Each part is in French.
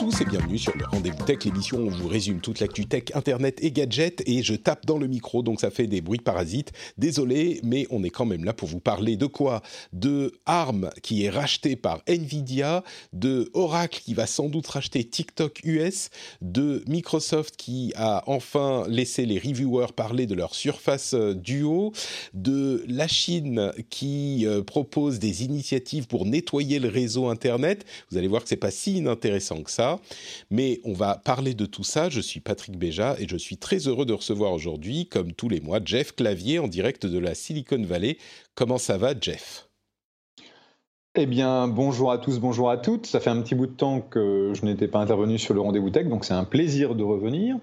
Tous et bienvenue sur le Rendez-vous Tech, l'émission où on vous résume toute l'actu tech, internet et gadgets et je tape dans le micro donc ça fait des bruits parasites. Désolé, mais on est quand même là pour vous parler de quoi? De ARM qui est racheté par Nvidia, de Oracle qui va sans doute racheter TikTok US, de Microsoft qui a enfin laissé les reviewers parler de leur Surface euh, Duo, de la Chine qui euh, propose des initiatives pour nettoyer le réseau internet. Vous allez voir que c'est pas si inintéressant que ça. Mais on va parler de tout ça. Je suis Patrick Béja et je suis très heureux de recevoir aujourd'hui, comme tous les mois, Jeff Clavier en direct de la Silicon Valley. Comment ça va, Jeff? Eh bien, bonjour à tous, bonjour à toutes. Ça fait un petit bout de temps que je n'étais pas intervenu sur le rendez-vous tech, donc c'est un plaisir de revenir.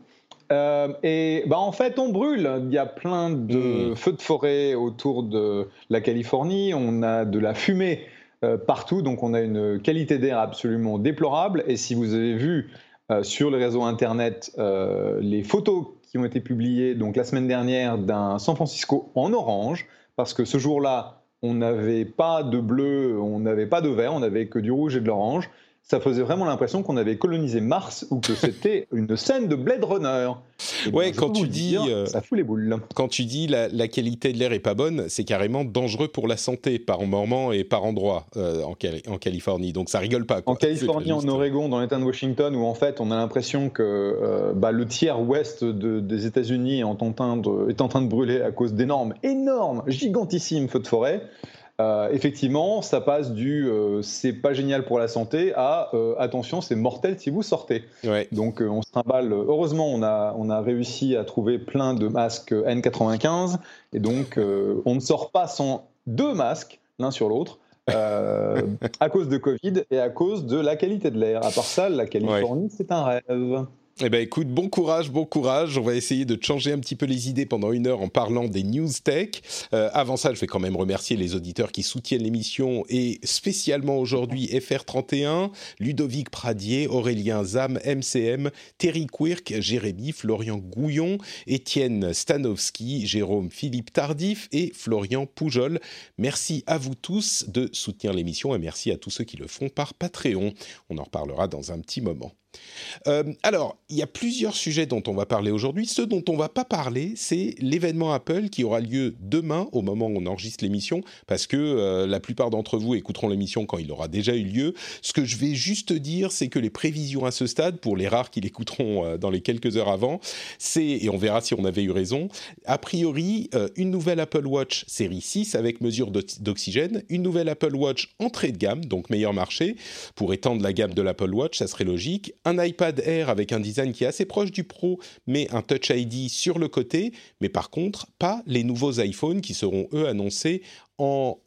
Euh, et bah en fait, on brûle. Il y a plein de feux de forêt autour de la Californie. On a de la fumée euh, partout. Donc on a une qualité d'air absolument déplorable. Et si vous avez vu euh, sur les réseaux Internet euh, les photos qui ont été publiées donc la semaine dernière d'un San Francisco en orange, parce que ce jour-là, on n'avait pas de bleu, on n'avait pas de vert, on n'avait que du rouge et de l'orange ça faisait vraiment l'impression qu'on avait colonisé Mars ou que c'était une scène de Blade Runner. ouais, quand tu dis euh, ça fout les boules. Quand tu dis la, la qualité de l'air est pas bonne, c'est carrément dangereux pour la santé par moment et par endroit euh, en, en, Californie. Donc ça rigole pas. En Californie, en Oregon, dans l'État de Washington, où en fait on a l'impression que euh, bah, le tiers ouest de, des États-Unis est en train de brûler à cause d'énormes, énormes, gigantissimes feux de forêt. Euh, effectivement, ça passe du euh, c'est pas génial pour la santé à euh, attention, c'est mortel si vous sortez. Donc on se trimballe. Heureusement, on a, on a réussi à trouver plein de masques N95 et donc on ne sort pas sans deux masques l'un sur l'autre. à cause de Covid et à cause de la qualité de l'air. À part ça, la Californie, c'est un rêve. Eh ben écoute, bon courage, bon courage. On va essayer de changer un petit peu les idées pendant une heure en parlant des news tech. Euh, avant ça, je vais quand même remercier les auditeurs qui soutiennent l'émission et spécialement aujourd'hui FR31, Ludovic Pradier, Aurélien Zam, MCM, Terry Quirk, Jérémy, Florian Gouillon, Étienne Stanowski, Jérôme Philippe Tardif et Florian Poujol. Merci à vous tous de soutenir l'émission et merci à tous ceux qui le font par Patreon. On en reparlera dans un petit moment. Euh, alors, il y a plusieurs sujets dont on va parler aujourd'hui. Ce dont on va pas parler, c'est l'événement Apple qui aura lieu demain, au moment où on enregistre l'émission, parce que euh, la plupart d'entre vous écouteront l'émission quand il aura déjà eu lieu. Ce que je vais juste dire, c'est que les prévisions à ce stade, pour les rares qui l'écouteront euh, dans les quelques heures avant, c'est, et on verra si on avait eu raison, a priori, une nouvelle Apple Watch série 6 avec mesure d'oxygène, une nouvelle Apple Watch entrée de gamme, donc meilleur marché, pour étendre la gamme de l'Apple Watch, ça serait logique, un iPad Air avec un design qui est assez proche du Pro, mais un Touch ID sur le côté, mais par contre, pas les nouveaux iPhones qui seront eux annoncés en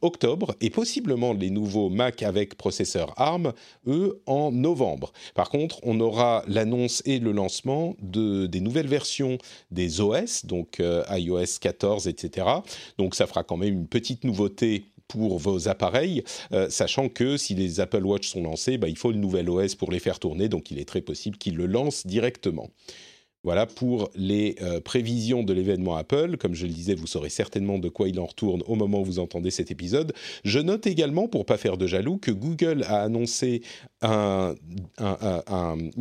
octobre et possiblement les nouveaux Mac avec processeur ARM, eux, en novembre. Par contre, on aura l'annonce et le lancement de, des nouvelles versions des OS, donc euh, iOS 14, etc. Donc ça fera quand même une petite nouveauté pour vos appareils, euh, sachant que si les Apple Watch sont lancés, bah, il faut le nouvel OS pour les faire tourner, donc il est très possible qu'ils le lancent directement. Voilà pour les euh, prévisions de l'événement Apple. Comme je le disais, vous saurez certainement de quoi il en retourne au moment où vous entendez cet épisode. Je note également, pour pas faire de jaloux, que Google a annoncé une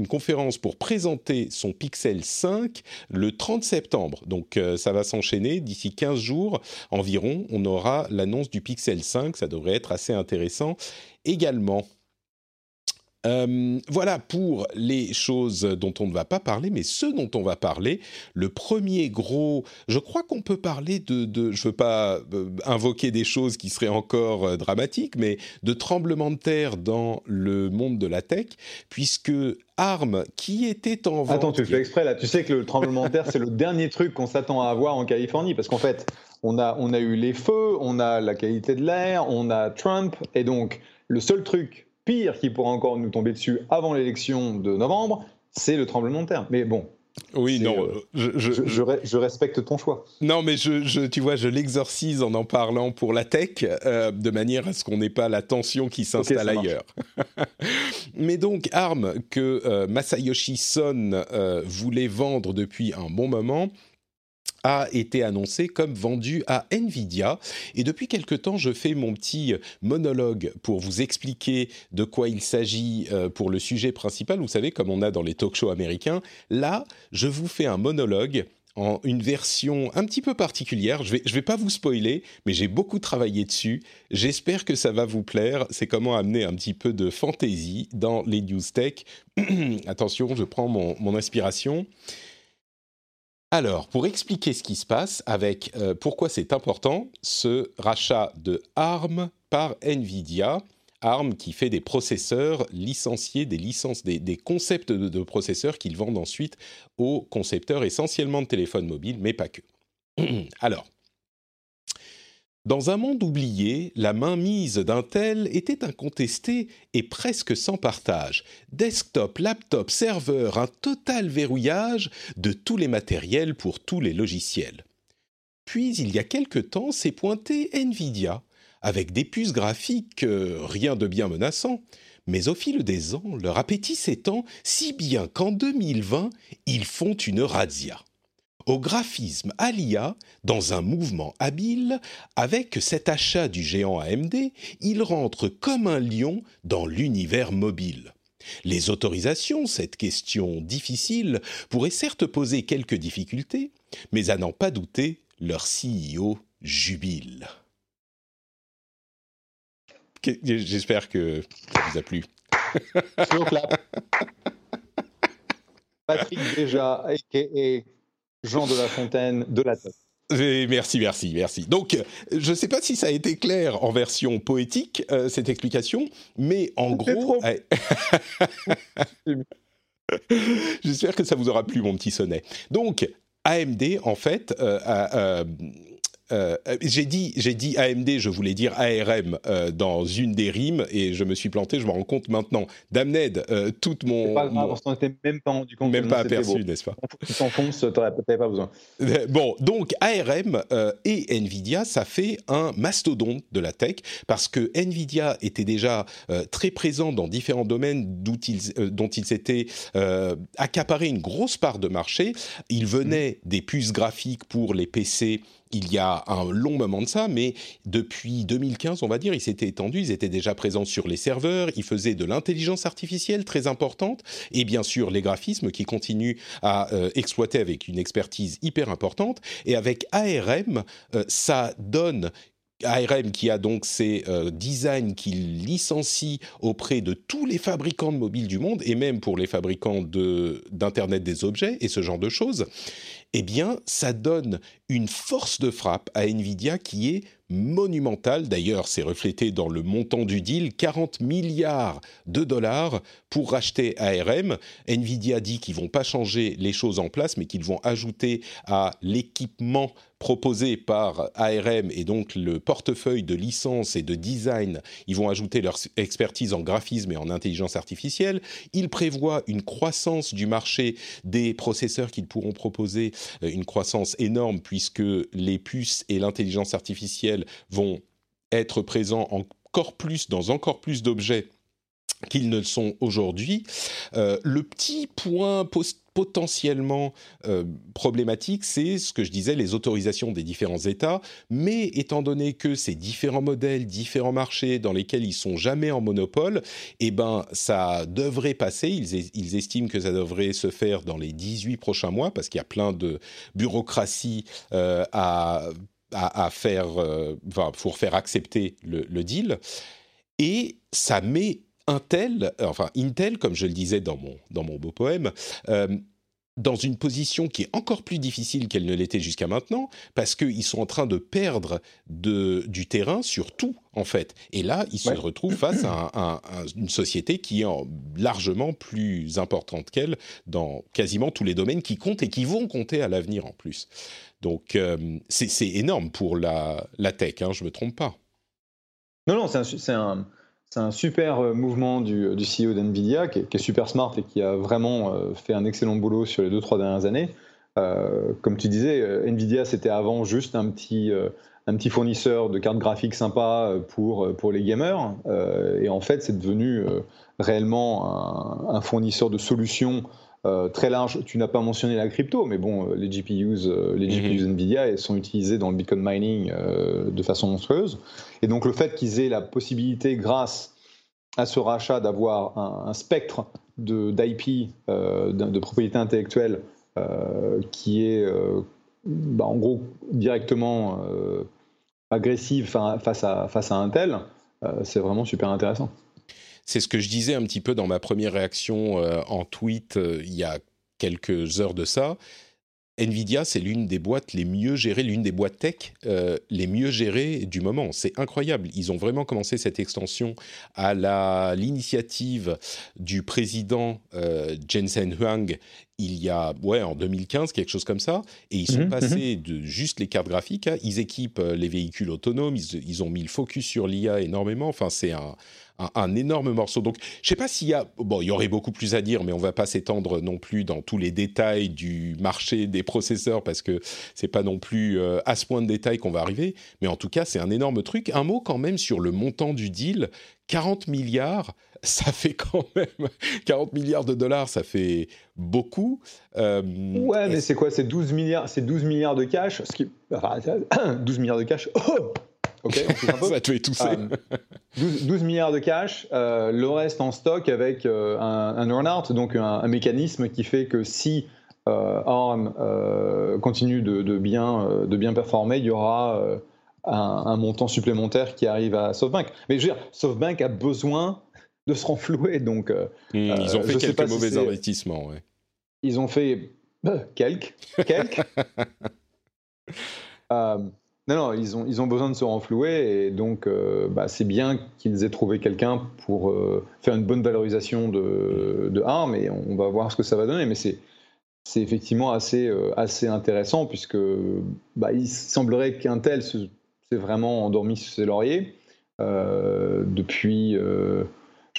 conférence pour présenter son Pixel 5 le 30 septembre. Donc euh, ça va s'enchaîner. D'ici 15 jours environ, on aura l'annonce du Pixel 5. Ça devrait être assez intéressant également. Euh, voilà pour les choses dont on ne va pas parler, mais ce dont on va parler, le premier gros, je crois qu'on peut parler de, je veux pas euh, invoquer des choses qui seraient encore euh, dramatiques, mais de tremblement de terre dans le monde de la tech, puisque ARM, qui était en vente... Attends, tu fais exprès là, tu sais que le tremblement de terre, c'est le dernier truc qu'on s'attend à avoir en Californie, parce qu'en fait, on a, on a eu les feux, on a la qualité de l'air, on a Trump, et donc le seul truc pire qui pourrait encore nous tomber dessus avant l'élection de novembre, c'est le tremblement de terre. Mais bon, oui, non, euh, je, je, respecte ton choix. Non, mais je, tu vois, je l'exorcise en en parlant pour la tech, euh, de manière à ce qu'on n'ait pas la tension qui s'installe ailleurs. mais donc, ARM que euh, Masayoshi Son voulait vendre depuis un bon moment, a été annoncé comme vendu à Nvidia. Et depuis quelque temps, je fais mon petit monologue pour vous expliquer de quoi il s'agit euh, pour le sujet principal. Vous savez, comme on a dans les talk shows américains, là, je vous fais un monologue en une version un petit peu particulière. Je vais, je vais pas vous spoiler, mais j'ai beaucoup travaillé dessus. J'espère que ça va vous plaire. C'est comment amener un petit peu de fantaisie dans les news tech. Attention, je prends mon, mon inspiration. Alors, pour expliquer ce qui se passe avec euh, pourquoi c'est important, ce rachat de ARM par Nvidia, ARM qui fait des processeurs licenciés, des licences, des, concepts de, de processeurs qu'ils vendent ensuite aux concepteurs essentiellement de téléphones mobiles, mais pas que. Alors, dans un monde oublié, la mainmise d'Intel était incontestée et presque sans partage. Desktop, laptop, serveur, un total verrouillage de tous les matériels pour tous les logiciels. Puis, il y a quelque temps, s'est pointé Nvidia, avec des puces graphiques, euh, rien de bien menaçant. Mais au fil des ans, leur appétit s'étend si bien qu'en 2020, ils font une razzia au graphisme à l'IA dans un mouvement habile, avec cet achat du géant AMD, il rentre comme un lion dans l'univers mobile. Les autorisations, cette question difficile, pourrait certes poser quelques difficultés, mais à n'en pas douter, leur CEO jubile. J'espère que ça vous a plu. Patrick déjà, a.k.a. Jean de La Fontaine de la Tête. Merci, merci, merci. Donc, je ne sais pas si ça a été clair en version poétique, euh, cette explication, mais en gros... J'espère que ça vous aura plu, mon petit sonnet. Donc, AMD, en fait, euh, a, euh, j'ai dit, j'ai dit AMD, je voulais dire ARM euh, dans une des rimes et je me suis planté. Je me rends compte maintenant. Damned, euh, toute mon. Pas grave, on n'était même pas rendu compte. Même pas aperçu, n'est-ce pas Tu t'enfonces, t'avais pas besoin. Bon, donc ARM et Nvidia, ça fait un mastodonte de la tech parce que Nvidia était déjà très présent dans différents domaines dont ils, dont ils s'étaient accaparé une grosse part de marché. Ils venaient mmh. des puces graphiques pour les PC il y a un long moment de ça, mais depuis 2015, on va dire, ils s'étaient étendus, ils étaient déjà présents sur les serveurs, ils faisaient de l'intelligence artificielle très importante, et bien sûr les graphismes qui continuent à euh, exploiter avec une expertise hyper importante, et avec ARM, euh, ça donne ARM qui a donc ses euh, designs qu'il licencie auprès de tous les fabricants de mobiles du monde et même pour les fabricants d'Internet des objets et ce genre de choses eh bien, ça donne une force de frappe à Nvidia qui est monumentale. D'ailleurs, c'est reflété dans le montant du deal, 40 milliards de dollars pour racheter ARM. Nvidia dit qu'ils vont pas changer les choses en place, mais qu'ils vont ajouter à l'équipement proposé par ARM et donc le portefeuille de licences et de design, ils vont ajouter leur expertise en graphisme et en intelligence artificielle. Ils prévoient une croissance du marché des processeurs qu'ils pourront proposer, euh, une croissance énorme puisque les puces et l'intelligence artificielle vont être présents encore plus dans encore plus d'objets qu'ils ne le sont aujourd'hui. Euh, le petit point potentiellement euh, problématique, c'est ce que je disais, les autorisations des différents États, mais étant donné que ces différents modèles, différents marchés dans lesquels ils sont jamais en monopole, eh ben ça devrait passer, ils, estiment que ça devrait se faire dans les 18 prochains mois, parce qu'il y a plein de bureaucratie euh, à, faire, pour faire accepter le deal, et ça met Intel, enfin Intel, comme je le disais dans mon, dans mon beau poème, dans une position qui est encore plus difficile qu'elle ne l'était jusqu'à maintenant, parce qu'ils sont en train de perdre de, du terrain sur tout, en fait. Et là, ils se retrouvent face à, une société qui est largement plus importante qu'elle dans quasiment tous les domaines qui comptent et qui vont compter à l'avenir en plus. Donc, euh, c'est énorme pour la, la tech, hein, je ne me trompe pas. Non, non, c'est un c'est un super euh, mouvement du, euh, CEO d'NVIDIA qui, est super smart et qui a vraiment euh, fait un excellent boulot sur les deux, trois dernières années. comme tu disais, NVIDIA, c'était avant juste un petit, un petit fournisseur de cartes graphiques sympas pour, pour les gamers. et en fait, c'est devenu réellement un, fournisseur de solutions euh, très large. Tu n'as pas mentionné la crypto, mais bon, euh, les GPUs, euh, les GPUs mhm. Nvidia sont utilisés dans le Bitcoin mining de façon monstrueuse. Et donc le fait qu'ils aient la possibilité, grâce à ce rachat, d'avoir un, spectre d'IP, de, de, propriété intellectuelle, qui est bah, en gros directement agressive face à, face à Intel, c'est vraiment super intéressant. C'est ce que je disais un petit peu dans ma première réaction euh, en tweet euh, il y a quelques heures de ça. Nvidia, c'est l'une des boîtes les mieux gérées, l'une des boîtes tech euh, les mieux gérées du moment. C'est incroyable. Ils ont vraiment commencé cette extension à l'initiative du président Jensen Huang il y a, ouais, en 2015, quelque chose comme ça. Et ils sont mhm, passés mhm. de juste les cartes graphiques. ils équipent les véhicules autonomes. Ils, ils ont mis le focus sur l'IA énormément. Enfin, c'est un, un, énorme morceau. Donc, je sais pas s'il y a, bon, il y aurait beaucoup plus à dire, mais on va pas s'étendre non plus dans tous les détails du marché des processeurs parce que c'est pas non plus euh, à ce point de détail qu'on va arriver. Mais en tout cas, c'est un énorme truc. Un mot quand même sur le montant du deal. 40 milliards, ça fait quand même 40 milliards de dollars, ça fait beaucoup. Euh, ouais, mais c'est quoi? C'est 12 milliards, c'est 12 milliards de cash. Ce qui, enfin, 12 milliards de cash. Oh Ok, ça te fait tousser. 12, milliards de cash, euh, le reste en stock avec euh, un, un earn-out, donc un, mécanisme qui fait que si euh, ARM continue de, bien, de bien performer, il y aura un, montant supplémentaire qui arrive à SoftBank. Mais je veux dire, SoftBank a besoin de se renflouer, donc... Ils ont fait quelques mauvais investissements, ouais. Ils ont fait quelques, quelques. Non, non, ils ont, besoin de se renflouer et donc euh, bah, c'est bien qu'ils aient trouvé quelqu'un pour euh, faire une bonne valorisation de, de ARM et on va voir ce que ça va donner. Mais c'est, c'est effectivement assez, euh, assez intéressant puisque bah, il semblerait qu'Intel s'est vraiment endormi sur ses lauriers depuis. je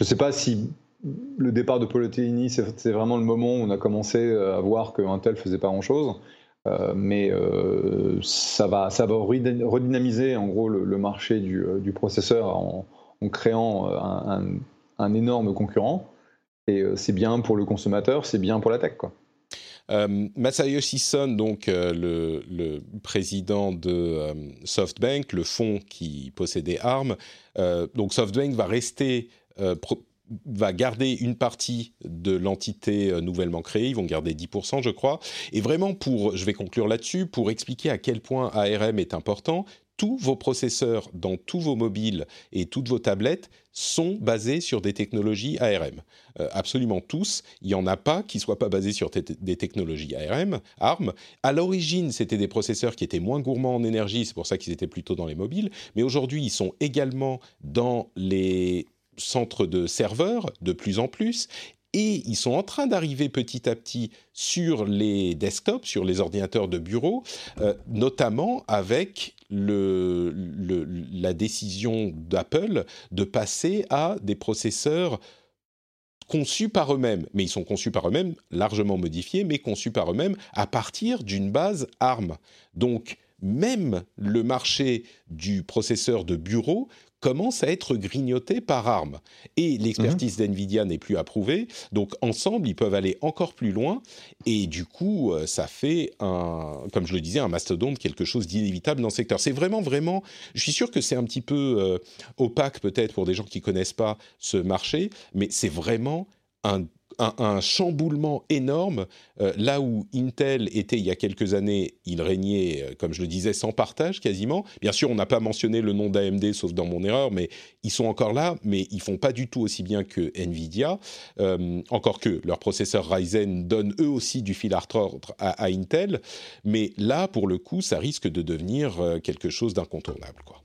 ne sais pas si le départ de Polotini, c'est, vraiment le moment où on a commencé à voir que Intel faisait pas grand-chose. Euh, mais euh, ça va, ça va redynamiser en gros le, marché du, euh, du, processeur en, créant un, énorme concurrent. Et c'est bien pour le consommateur, c'est bien pour la tech, quoi. Masayoshi Son, donc le, le, président de SoftBank, le fonds qui possédait ARM, donc SoftBank va rester va garder une partie de l'entité euh, nouvellement créée, ils vont garder 10% je crois, et vraiment pour, je vais conclure là-dessus, pour expliquer à quel point ARM est important, tous vos processeurs dans tous vos mobiles et toutes vos tablettes sont basés sur des technologies ARM. Euh, absolument tous. Il n'y en a pas qui ne soient pas basés sur des technologies ARM, ARM. À l'origine, c'était des processeurs qui étaient moins gourmands en énergie, c'est pour ça qu'ils étaient plutôt dans les mobiles. Mais aujourd'hui, ils sont également dans les centres de serveurs de plus en plus et ils sont en train d'arriver petit à petit sur les desktops, sur les ordinateurs de bureau, euh, notamment avec la décision d'Apple de passer à des processeurs conçus par eux-mêmes, mais ils sont conçus par eux-mêmes, largement modifiés, mais conçus par eux-mêmes à partir d'une base ARM. Donc, même le marché du processeur de bureau commence à être grignoté par ARM. Et l'expertise mhm. d'NVIDIA n'est plus approuvée, donc ensemble, ils peuvent aller encore plus loin, et du coup, euh, ça fait, un, comme je le disais, un mastodonte, quelque chose d'inévitable dans le secteur. C'est vraiment, vraiment, je suis sûr que c'est un petit peu euh, opaque peut-être pour des gens qui connaissent pas ce marché, mais c'est vraiment un un, chamboulement énorme. Euh, là où Intel était il y a quelques années, il régnait, euh, comme je le disais, sans partage quasiment. Bien sûr, on n'a pas mentionné le nom d'AMD, sauf dans mon erreur, mais ils sont encore là, mais ils font pas du tout aussi bien que Nvidia. Euh, encore que leurs processeurs Ryzen donnent eux aussi du fil à retordre à, Intel. Mais là, pour le coup, ça risque de devenir quelque chose d'incontournable, quoi.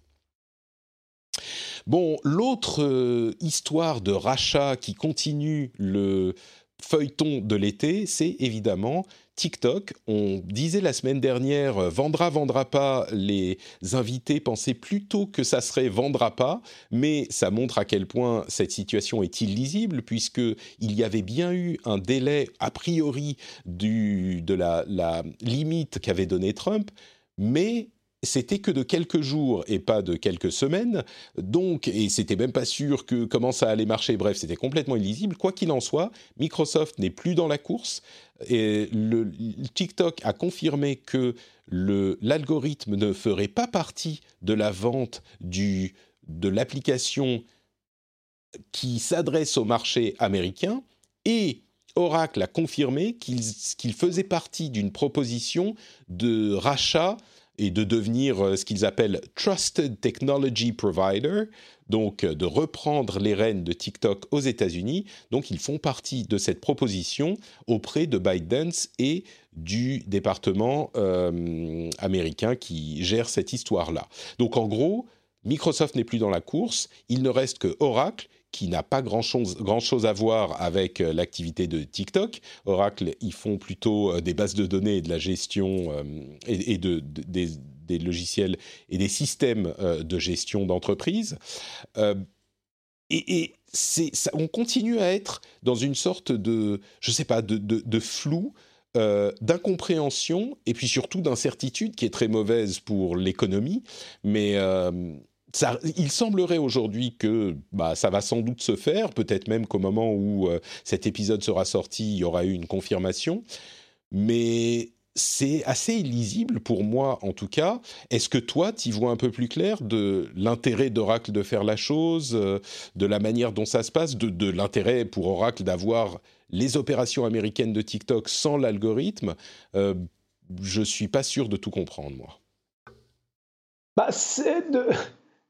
Bon, l'autre euh, histoire de rachat qui continue le feuilleton de l'été, c'est évidemment TikTok. On disait la semaine dernière euh, vendra, vendra pas. Les invités pensaient plutôt que ça serait vendra pas, mais ça montre à quel point cette situation est illisible puisque il y avait bien eu un délai a priori de la, la limite qu'avait donné Trump, mais c'était que de quelques jours et pas de quelques semaines. Donc, et c'était même pas sûr que comment ça allait marcher. Bref, c'était complètement illisible. Quoi qu'il en soit, Microsoft n'est plus dans la course. Et le, TikTok a confirmé que l'algorithme ne ferait pas partie de la vente du, de l'application qui s'adresse au marché américain. Et Oracle a confirmé qu'il faisait partie d'une proposition de rachat et de devenir euh, ce qu'ils appellent Trusted Technology Provider, donc euh, de reprendre les rênes de TikTok aux États-Unis. Donc ils font partie de cette proposition auprès de ByteDance et du département euh, américain qui gère cette histoire-là. Donc en gros, Microsoft n'est plus dans la course, il ne reste que Oracle qui n'a pas grand-chose grand chose à voir avec euh, l'activité de TikTok. Oracle, ils font plutôt euh, des bases de données et de la gestion euh, et, de, des, logiciels et des systèmes de gestion d'entreprise. et, on continue à être dans une sorte de, je sais pas, de, de flou, d'incompréhension et puis surtout d'incertitude qui est très mauvaise pour l'économie, mais il semblerait aujourd'hui que bah, ça va sans doute se faire, peut-être même qu'au moment où euh, cet épisode sera sorti, il y aura eu une confirmation. Mais c'est assez illisible pour moi en tout cas. Est-ce que toi, tu vois un peu plus clair de l'intérêt d'Oracle de faire la chose, euh, de la manière dont ça se passe, de, l'intérêt pour Oracle d'avoir les opérations américaines de TikTok sans l'algorithme? Euh, Je suis pas sûr de tout comprendre, moi. Bah, c'est de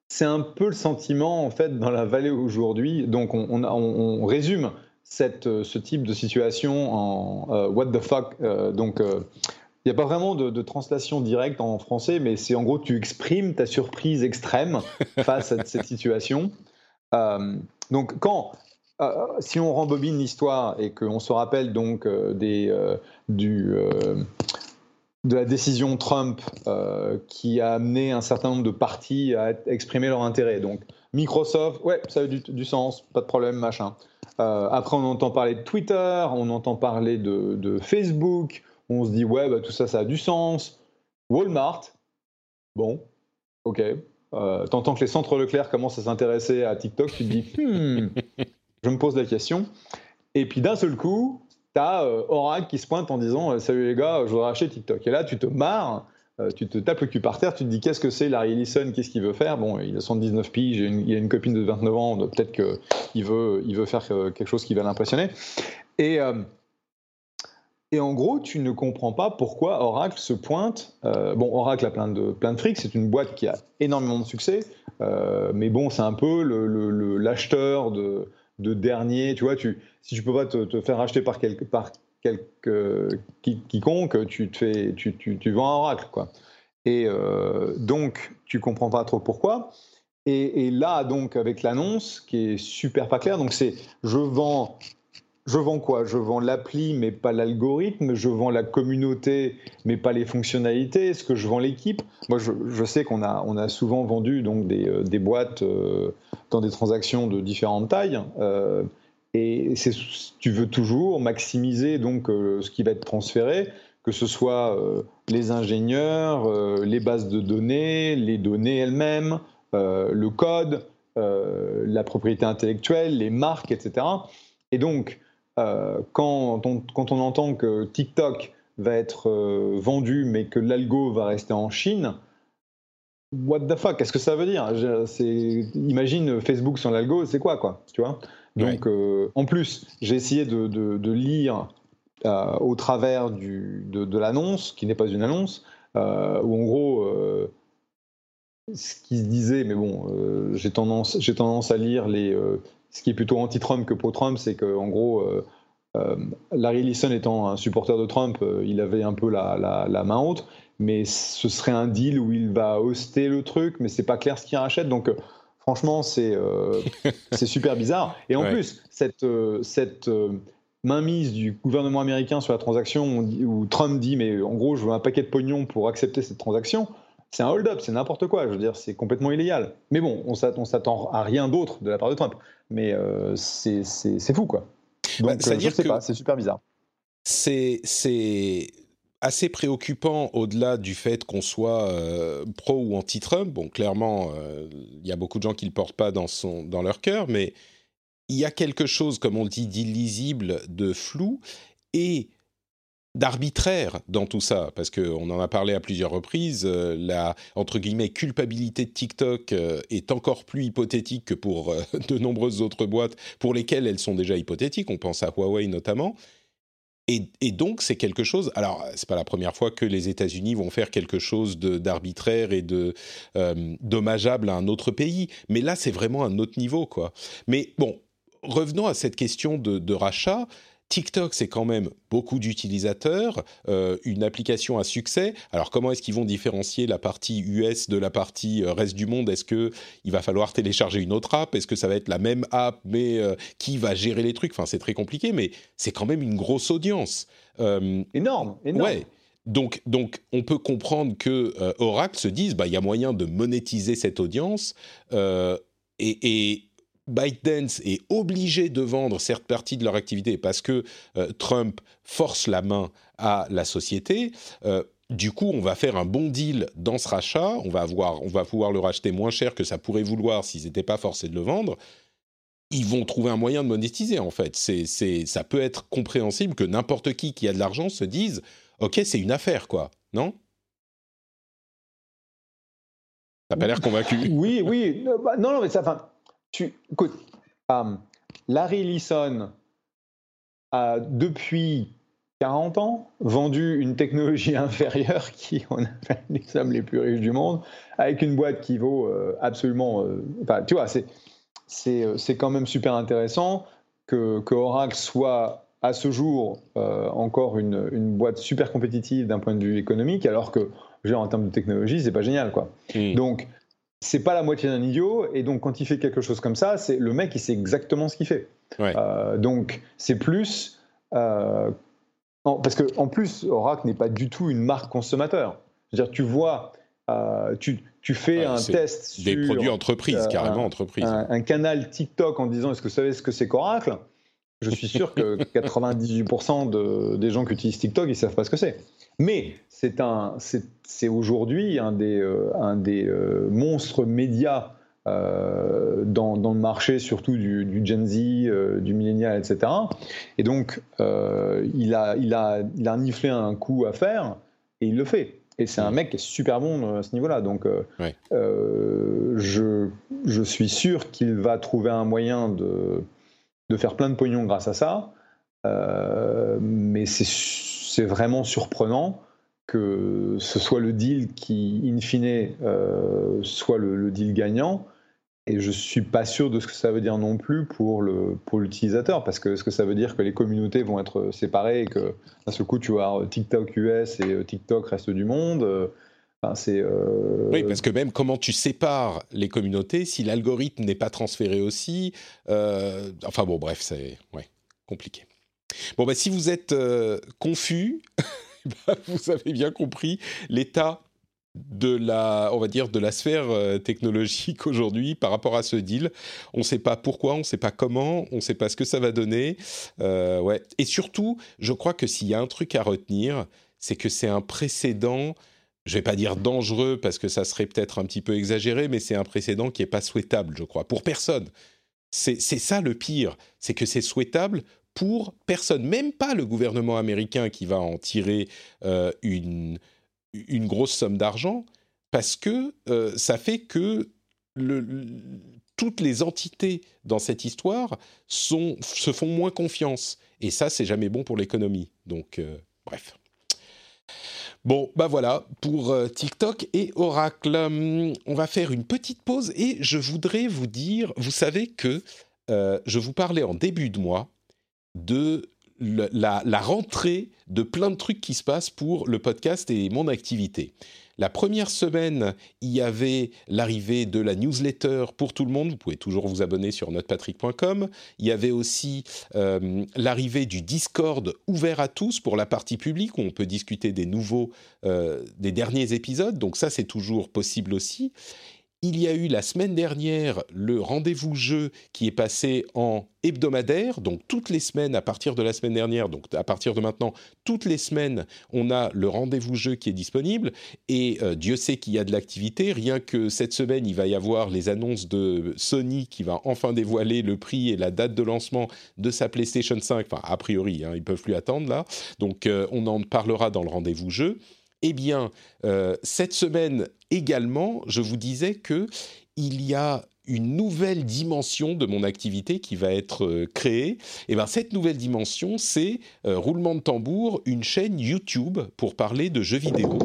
c'est un peu le sentiment en fait dans la vallée aujourd'hui. Donc on, résume cette, ce type de situation en euh, what the fuck. Euh, donc euh, il n'y a pas vraiment de, translation directe en français, mais c'est en gros tu exprimes ta surprise extrême face à cette situation. donc quand si on rembobine l'histoire et qu'on se rappelle donc des, du de la décision Trump euh, qui a amené un certain nombre de partis à exprimer leur intérêt. Donc Microsoft, ouais, ça a du, du sens, pas de problème, machin. Euh, après, on entend parler de Twitter, on entend parler de, Facebook, on se dit, ouais, bah, tout ça, ça a du sens. Walmart, bon, ok. Euh, T'entends que les centres Leclerc commencent à s'intéresser à TikTok, tu te dis, hmm, je me pose la question. Et puis d'un seul coup, t'as euh, Oracle qui se pointe en disant euh, Salut les gars, je voudrais acheter TikTok. Et là, tu te marres, euh, tu te tapes le cul par terre, tu te dis Qu'est-ce que c'est Larry Ellison Qu'est-ce qu'il veut faire? Bon, il a 79 piges, il a une copine de 29 ans, peut-être qu'il veut, il veut faire quelque chose qui va l'impressionner. Et. Et en gros, tu ne comprends pas pourquoi Oracle se pointe. bon, Oracle a plein de, plein de fric, c'est une boîte qui a énormément de succès, mais bon, c'est un peu l'acheteur le, de, de dernier. Tu vois, tu, si tu peux pas te, faire acheter par, quelque, par quelque, quiconque, tu, te fais, tu, tu, tu vends un oracle. Quoi. Et euh, donc, tu comprends pas trop pourquoi. Et, et là, donc, avec l'annonce qui est super pas claire, donc c'est je vends je vends quoi? Je vends l'appli, mais pas l'algorithme. Je vends la communauté, mais pas les fonctionnalités. Est-ce que je vends l'équipe? Moi, je, sais qu'on a, on a souvent vendu donc des, euh, boîtes euh, dans des transactions de différentes tailles. Euh, et tu veux toujours maximiser donc ce qui va être transféré, que ce soit les ingénieurs, les bases de données, les données elles-mêmes, le code, la propriété intellectuelle, les marques, etc. Et donc, euh, quand, on, quand, on, entend que TikTok va être euh, vendu mais que l'algo va rester en Chine, what the fuck, qu'est-ce que ça veut dire? Imagine Facebook sans l'algo, c'est quoi, quoi Tu vois? Donc, en plus, j'ai essayé de, lire au travers du, de, l'annonce, qui n'est pas une annonce, où en gros, ce qui se disait, mais bon, j'ai tendance, tendance à lire les, ce qui est plutôt anti-Trump que pro-Trump, c'est qu'en gros, euh, Larry Ellison étant un supporter de Trump, euh, il avait un peu la, main haute, mais ce serait un deal où il va hoster le truc, mais c'est pas clair ce qu'il rachète. Donc, euh, franchement, c'est super bizarre. Et en plus, cette, cette mainmise du gouvernement américain sur la transaction, où Trump dit, mais en gros, je veux un paquet de pognon pour accepter cette transaction, c'est un hold-up, c'est n'importe quoi. Je veux dire, c'est complètement illégal. Mais bon, on s'attend à rien d'autre de la part de Trump. Mais c'est fou, quoi. Bah, Donc, euh, je sais pas, c'est super bizarre. C'est assez préoccupant au-delà du fait qu'on soit euh, pro ou anti-Trump. Bon, clairement, euh, il y a beaucoup de gens qui ne le portent pas dans, son, dans leur cœur, mais il y a quelque chose, comme on dit, d'illisible, de flou. Et d'arbitraire dans tout ça, parce qu'on en a parlé à plusieurs reprises, euh, la entre guillemets culpabilité de TikTok euh, est encore plus hypothétique que pour euh, de nombreuses autres boîtes pour lesquelles elles sont déjà hypothétiques. On pense à Huawei notamment. Et, donc c'est quelque chose. Alors c'est pas la première fois que les États-Unis vont faire quelque chose d'arbitraire et de dommageable à un autre pays, mais là c'est vraiment un autre niveau quoi. Mais bon, revenons à cette question de rachat. TikTok, c'est quand même beaucoup d'utilisateurs, euh, une application à succès. Alors comment est-ce qu'ils vont différencier la partie US de la partie euh, reste du monde? Est-ce que il va falloir télécharger une autre app? Est-ce que ça va être la même app mais euh, qui va gérer les trucs? Enfin, c'est très compliqué, mais c'est quand même une grosse audience. énorme, énorme. Ouais. Donc, donc, on peut comprendre que Oracle se dise, bah, il y a moyen de monétiser cette audience et, et ByteDance est obligé de vendre certaines parties de leur activité parce que euh, Trump force la main à la société. Euh, du coup, on va faire un bon deal dans ce rachat. On va, avoir, on va pouvoir le racheter moins cher que ça pourrait vouloir s'ils n'étaient pas forcés de le vendre. Ils vont trouver un moyen de monétiser, en fait. C'est, c'est, ça peut être compréhensible que n'importe qui qui a de l'argent se dise Ok, c'est une affaire, quoi. Non? T'as pas l'air convaincu. Oui, oui. Bah, non, non, mais ça. Enfin, tu, écoute, euh, Larry Ellison a depuis 40 ans vendu une technologie inférieure qui on appelle les sommes les plus riches du monde avec une boîte qui vaut euh, absolument. Euh, tu vois, c'est, c'est, quand même super intéressant que, que, Oracle soit à ce jour encore une, une, boîte super compétitive d'un point de vue économique, alors que genre, en termes de technologie, c'est pas génial. Quoi. Donc, c'est pas la moitié d'un idiot, et donc quand il fait quelque chose comme ça, c'est le mec, il sait exactement ce qu'il fait. Euh, donc c'est plus euh, parce que en plus Oracle n'est pas du tout une marque consommateur. C'est-à-dire tu vois, euh, tu, tu, fais un test des produits entreprises, carrément entreprises. Un, canal TikTok en disant est-ce que vous savez ce que c'est qu'Oracle? Je suis sûr que 98% de, des gens qui utilisent TikTok ils savent pas ce que c'est. Mais c'est un, c'est aujourd'hui un des, euh, un des euh, monstres médias euh, dans, dans, le marché, surtout du, du Gen Z, du millénial, etc. Et donc, il, a, il, a, il a niflé un coup à faire et il le fait. Et c'est un mec qui est super bon à ce niveau-là. Donc, je, je, suis sûr qu'il va trouver un moyen de, de faire plein de pognon grâce à ça. mais c'est vraiment surprenant que ce soit le deal qui, in fine, euh, soit le, deal gagnant. Et je ne suis pas sûr de ce que ça veut dire non plus pour, le, pour l'utilisateur, parce que ce que ça veut dire que les communautés vont être séparées et que d'un seul coup, tu vas TikTok US et euh, TikTok reste du monde. Euh, Oui, parce que même comment tu sépares les communautés, si l'algorithme n'est pas transféré aussi, enfin bon, bref, c'est ouais, compliqué. Bon, bah, si vous êtes euh, confus, bah, vous avez bien compris l'état de la, on va dire, de la sphère euh, technologique aujourd'hui par rapport à ce deal. On ne sait pas pourquoi, on ne sait pas comment, on ne sait pas ce que ça va donner. Euh, ouais. Et surtout, je crois que s'il y a un truc à retenir, c'est que c'est un précédent. Je vais pas dire dangereux parce que ça serait peut-être un petit peu exagéré, mais c'est un précédent qui est pas souhaitable, je crois, pour personne. C'est ça le pire, c'est que c'est souhaitable pour personne, même pas le gouvernement américain qui va en tirer euh, une, grosse somme d'argent, parce que euh, ça fait que toutes les entités dans cette histoire se font moins confiance. Et ça, c'est jamais bon pour l'économie. Donc, euh, bref. Bon, bah voilà pour euh, TikTok et Oracle. Hum, on va faire une petite pause et je voudrais vous dire, vous savez que euh, je vous parlais en début de mois de la, la, rentrée de plein de trucs qui se passent pour le podcast et mon activité. La première semaine, il y avait l'arrivée de la newsletter pour tout le monde. Vous pouvez toujours vous abonner sur notrepatrick.com. Il y avait aussi euh, l'arrivée du Discord ouvert à tous pour la partie publique où on peut discuter des nouveaux, euh, des derniers épisodes. Donc ça, c'est toujours possible aussi. Il y a eu la semaine dernière le rendez-vous jeu qui est passé en hebdomadaire, donc toutes les semaines à partir de la semaine dernière, donc à partir de maintenant, toutes les semaines, on a le rendez-vous jeu qui est disponible et euh, Dieu sait qu'il y a de l'activité. Rien que cette semaine, il va y avoir les annonces de Sony qui va enfin dévoiler le prix et la date de lancement de sa PlayStation 5. Enfin, a priori, hein, ils peuvent plus attendre là. Donc, euh, on en parlera dans le rendez-vous jeu. Eh bien, euh, cette semaine également, je vous disais que il y a une nouvelle dimension de mon activité qui va être euh, créée. Et eh bien cette nouvelle dimension, c'est euh, roulement de tambour, une chaîne YouTube pour parler de jeux vidéo.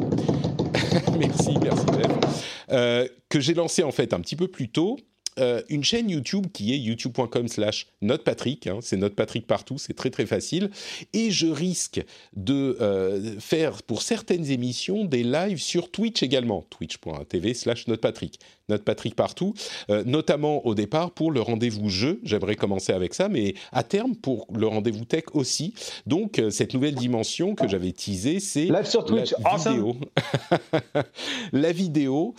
merci, merci Jeff. que j'ai lancé en fait un petit peu plus tôt euh, une chaîne YouTube qui est youtube.com slash notepatrick, hein, c'est notepatrick partout, c'est très très facile, et je risque de euh, faire pour certaines émissions des lives sur Twitch également, twitch.tv slash notepatrick, notepatrick partout, euh, notamment au départ pour le rendez-vous jeu, j'aimerais commencer avec ça, mais à terme pour le rendez-vous tech aussi, donc cette nouvelle dimension que j'avais teasée, c'est... Live sur Twitch, la vidéo. la vidéo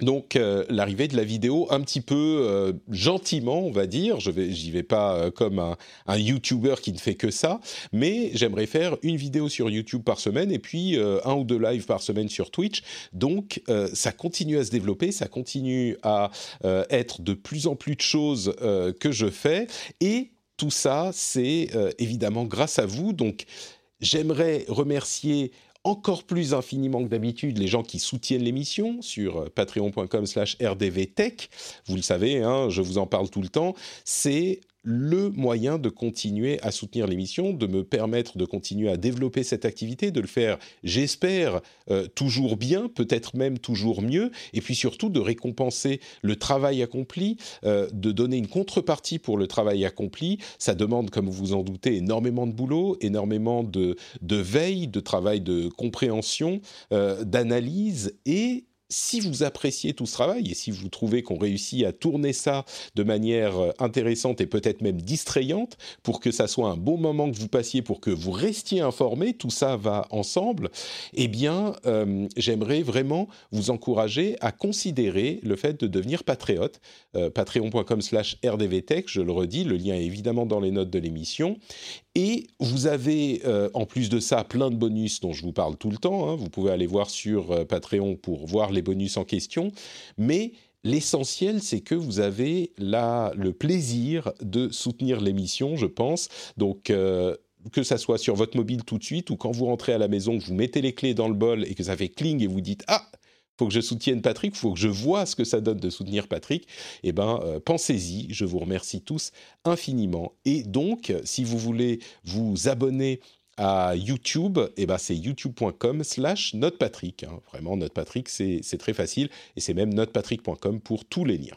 donc euh, l'arrivée de la vidéo un petit peu euh, gentiment, on va dire. Je vais, j'y vais pas euh, comme un, un YouTuber qui ne fait que ça, mais j'aimerais faire une vidéo sur YouTube par semaine et puis un ou deux lives par semaine sur Twitch. Donc ça continue à se développer, ça continue à être de plus en plus de choses que je fais et tout ça, c'est évidemment grâce à vous. Donc j'aimerais remercier encore plus infiniment que d'habitude les gens qui soutiennent l'émission sur euh, patreon.com slash rdvtech. Vous le savez, hein, je vous en parle tout le temps. C'est le moyen de continuer à soutenir l'émission, de me permettre de continuer à développer cette activité, de le faire, j'espère, euh, toujours bien, peut-être même toujours mieux, et puis surtout de récompenser le travail accompli, euh, de donner une contrepartie pour le travail accompli. Ça demande, comme vous vous en doutez, énormément de boulot, énormément de, veille, de travail de compréhension, euh, d'analyse et si vous appréciez tout ce travail et si vous trouvez qu'on réussit à tourner ça de manière euh, intéressante et peut-être même distrayante pour que ça soit un bon moment que vous passiez, pour que vous restiez informé, tout ça va ensemble, eh bien, euh, j'aimerais vraiment vous encourager à considérer le fait de devenir patriote. Euh, patreon.com slash rdvtech, je le redis, le lien est évidemment dans les notes de l'émission. Et vous avez, en plus de ça, plein de bonus dont je vous parle tout le temps. Hein. Vous pouvez aller voir sur Patreon pour voir les bonus en question, mais L'essentiel, c'est que vous avez là le plaisir de soutenir l'émission, je pense. Donc, euh, que ça soit sur votre mobile tout de suite ou quand vous rentrez à la maison, vous mettez les clés dans le bol et que ça fait cling et vous dites Ah, que je soutienne Patrick, faut que je vois ce que ça donne de soutenir Patrick. Eh ben, euh, pensez-y. Je vous remercie tous infiniment. Et donc, si vous voulez vous abonner à YouTube, eh ben c'est youtube.com slash notepatrick. Hein. Vraiment, notepatrick, c'est très facile. Et c'est même notepatrick.com pour tous les liens.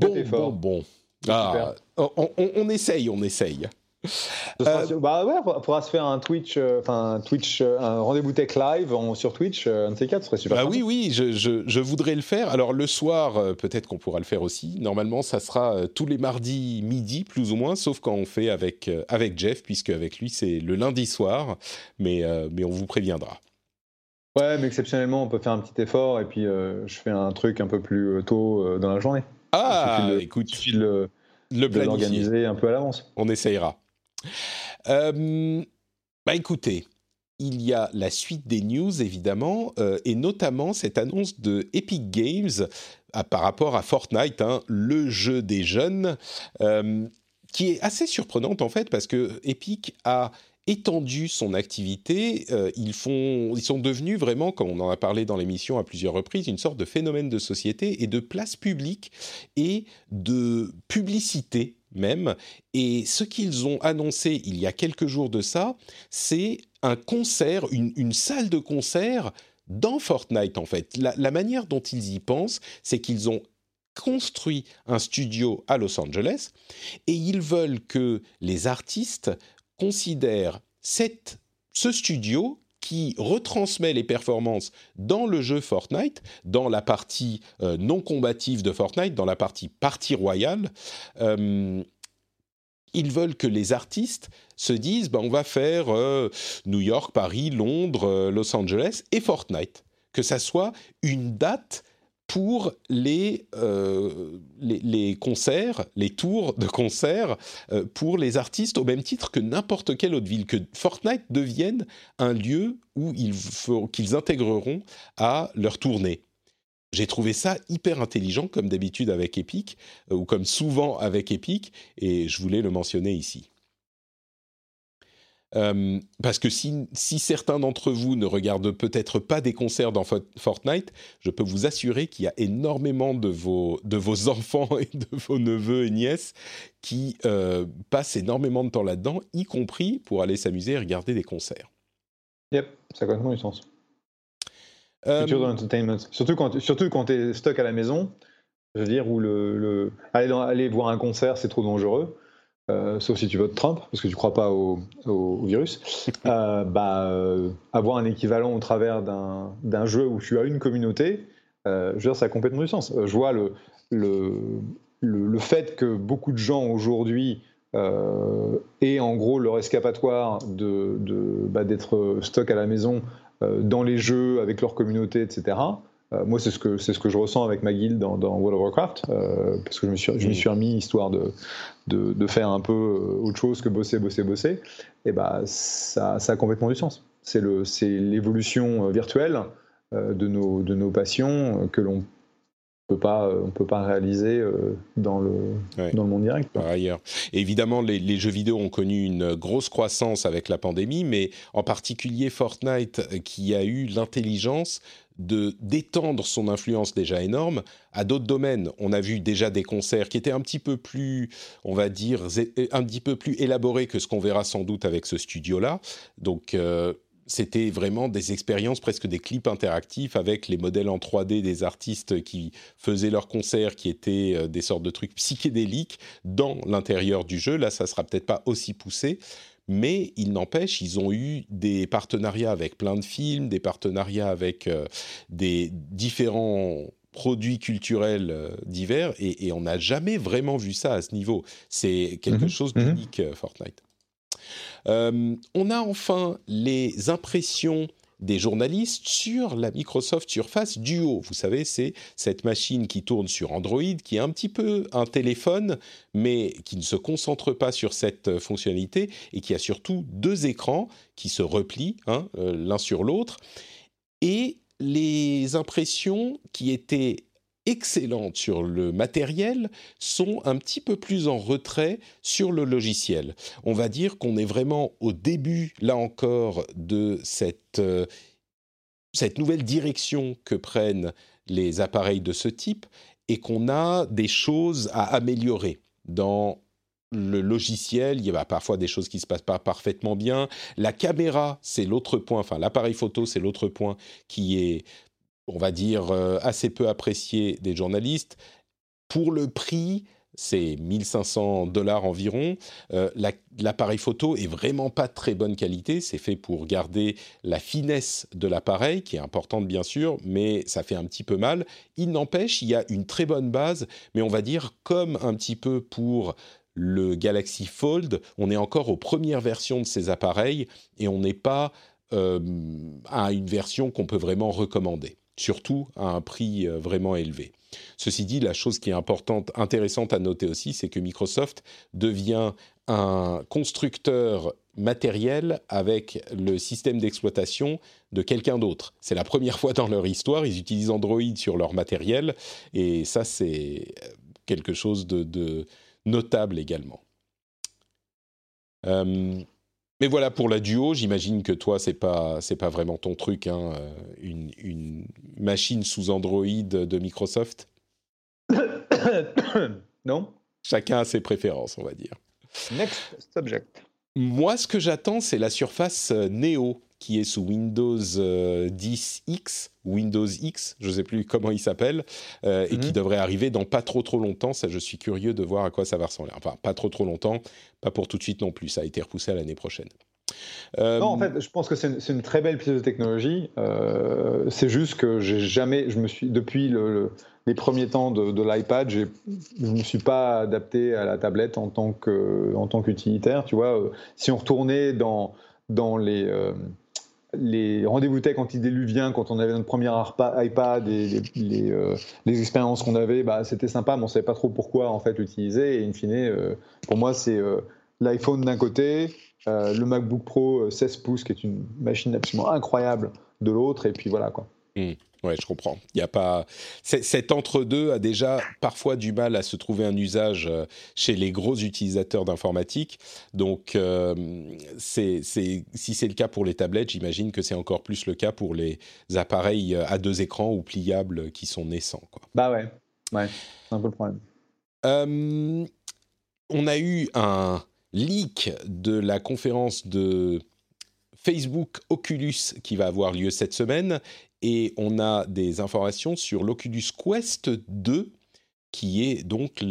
Bon, bon, bon. Ah, on, on, on, essaye, on essaye. Euh, bah ouais, on pourra se faire un Twitch, euh, enfin Twitch, euh, un rendez-vous tech live sur Twitch, un de ces quatre, ce serait super. Bah oui, oui, je, je, je, voudrais le faire. Alors le soir, peut-être qu'on pourra le faire aussi. Normalement, ça sera tous les mardis midi, plus ou moins, sauf quand on fait avec avec Jeff, puisque avec lui c'est le lundi soir. Mais mais on vous préviendra. Ouais, mais exceptionnellement, on peut faire un petit effort et puis je fais un truc un peu plus tôt dans la journée. Ah, écoute, il le, le l'organiser un peu à l'avance. On essayera. Euh, bah écoutez, il y a la suite des news évidemment, euh, et notamment cette annonce de Epic Games à, par rapport à Fortnite, hein, le jeu des jeunes, euh, qui est assez surprenante en fait parce que Epic a étendu son activité. ils, font, ils sont devenus vraiment, comme on en a parlé dans l'émission à plusieurs reprises, une sorte de phénomène de société et de place publique et de publicité même. Et ce qu'ils ont annoncé il y a quelques jours de ça, c'est un concert, une, salle de concert dans Fortnite en fait. La, manière dont ils y pensent, c'est qu'ils ont construit un studio à Los Angeles et ils veulent que les artistes considèrent ce studio qui retransmet les performances dans le jeu Fortnite, dans la partie euh, non combative de Fortnite, dans la partie partie royale. Euh, ils veulent que les artistes se disent bah, on va faire euh, New York, Paris, Londres, Los Angeles et Fortnite. Que ça soit une date pour les, euh, les, concerts, les tours de concerts euh, pour les artistes au même titre que n'importe quelle autre ville, que Fortnite devienne un lieu où ils qu'ils intégreront à leur tournée. J'ai trouvé ça hyper intelligent, comme d'habitude avec Epic, euh, ou comme souvent avec Epic, et je voulais le mentionner ici. Euh, parce que si, certains d'entre vous ne regardent peut-être pas des concerts dans Fortnite, je peux vous assurer qu'il y a énormément de vos, de vos enfants et de vos neveux et nièces qui euh, passent énormément de temps là-dedans, y compris pour aller s'amuser et regarder des concerts. Yep, ça a complètement du sens. Euh, entertainment. Surtout quand, surtout quand tu es stock à la maison, je veux dire, où le, le... Aller, aller voir un concert, c'est trop dangereux. Euh, sauf si tu votes Trump, parce que tu ne crois pas au, virus, euh, bah, euh, avoir un équivalent au travers d'un jeu où tu as une communauté, je veux dire, ça a complètement du sens. je vois le, le, le, fait que beaucoup de gens aujourd'hui aient en gros leur escapatoire de, bah, d'être stock à la maison dans les jeux avec leur communauté, etc. Euh, moi, c'est ce, que, c'est ce que je ressens avec ma guilde dans, World of Warcraft, euh, parce que je me suis, je me suis remis histoire de, de, faire un peu euh, autre chose que bosser, bosser, bosser. Et bah, ça, ça a complètement du sens. C'est, le, c'est l'évolution virtuelle de, nos, de nos passions que l'on peut pas, on peut pas réaliser dans le, dans le monde direct. Par ailleurs. évidemment, les, les, jeux vidéo ont connu une grosse croissance avec la pandémie, mais en particulier Fortnite, qui a eu l'intelligence de d'étendre son influence déjà énorme à d'autres domaines. On a vu déjà des concerts qui étaient un petit peu plus, on va dire, un petit peu plus élaborés que ce qu'on verra sans doute avec ce studio-là. Donc euh, c'était vraiment des expériences, presque des clips interactifs avec les modèles en 3D des artistes qui faisaient leurs concerts, qui étaient euh, des sortes de trucs psychédéliques dans l'intérieur du jeu. Là, ça sera peut-être pas aussi poussé, mais il n'empêche, ils ont eu des partenariats avec plein de films, des partenariats avec euh, des différents produits culturels euh, divers, et, on n'a jamais vraiment vu ça à ce niveau. C'est quelque mhm. chose mhm. d'unique, euh, Fortnite. on a enfin les impressions des journalistes sur la Microsoft Surface Duo. Vous savez, c'est cette machine qui tourne sur Android, qui est un petit peu un téléphone, mais qui ne se concentre pas sur cette euh, fonctionnalité et qui a surtout deux écrans qui se replient hein, euh, l'un sur l'autre. Et les impressions qui étaient excellentes sur le matériel sont un petit peu plus en retrait sur le logiciel. On va dire qu'on est vraiment au début, là encore, de cette, euh, cette nouvelle direction que prennent les appareils de ce type et qu'on a des choses à améliorer dans le logiciel, il y a parfois des choses qui ne se passent pas parfaitement bien. La caméra, c'est l'autre point, enfin l'appareil photo, c'est l'autre point qui est on va dire, euh, assez peu apprécié des journalistes. Pour le prix, c'est 1500 dollars environ. Euh, l'appareil photo est vraiment pas de très bonne qualité. C'est fait pour garder la finesse de l'appareil, qui est importante bien sûr, mais ça fait un petit peu mal. Il n'empêche, il y a une très bonne base, mais on va dire comme un petit peu pour le Galaxy Fold, on est encore aux premières versions de ces appareils et on n'est pas euh, à une version qu'on peut vraiment recommander, surtout à un prix euh, vraiment élevé. Ceci dit, la chose qui est importante, intéressante à noter aussi, c'est que Microsoft devient un constructeur matériel avec le système d'exploitation de quelqu'un d'autre. C'est la première fois dans leur histoire, ils utilisent Android sur leur matériel, et ça c'est quelque chose de, notable également. Euh, mais voilà pour la duo, j'imagine que toi c'est pas c'est pas vraiment ton truc, hein, euh, une, une, machine sous Android de Microsoft? non. Chacun a ses préférences, on va dire. Next subject. Moi, ce que j'attends, c'est la surface euh, Neo qui est sous Windows 10X, euh, Windows X, je ne sais plus comment il s'appelle, et qui mhm. devrait arriver dans pas trop trop longtemps. Ça, je suis curieux de voir à quoi ça va ressembler. Enfin, pas trop trop longtemps, pas pour tout de suite non plus. Ça a été repoussé à l'année prochaine. Non, en fait, je pense que c'est une, très belle pièce de technologie. c'est juste que j'ai jamais, je me suis depuis le les premiers temps de, l'iPad, je ne me suis pas adapté à la tablette en tant qu'utilitaire. Tu vois, euh, si on retournait dans, dans les, euh, les rendez-vous tech antidiluviens, quand on avait notre premier iPad et les, euh, les, expériences qu'on avait, bah, c'était sympa, mais on ne savait pas trop pourquoi en fait l'utiliser. Et in fine, pour moi, c'est l'iPhone d'un côté, le MacBook Pro 16 pouces, qui est une machine absolument incroyable de l'autre, et puis voilà quoi. Ouais, je comprends. Il y a pas cet entre-deux a déjà parfois du mal à se trouver un usage euh, chez les gros utilisateurs d'informatique. Donc, euh, c'est si c'est le cas pour les tablettes, j'imagine que c'est encore plus le cas pour les appareils euh, à deux écrans ou pliables qui sont naissants. Quoi. Bah ouais, ouais, c'est un peu le problème. on a eu un leak de la conférence de Facebook Oculus qui va avoir lieu cette semaine et on a des informations sur l'Oculus Quest 2 qui est donc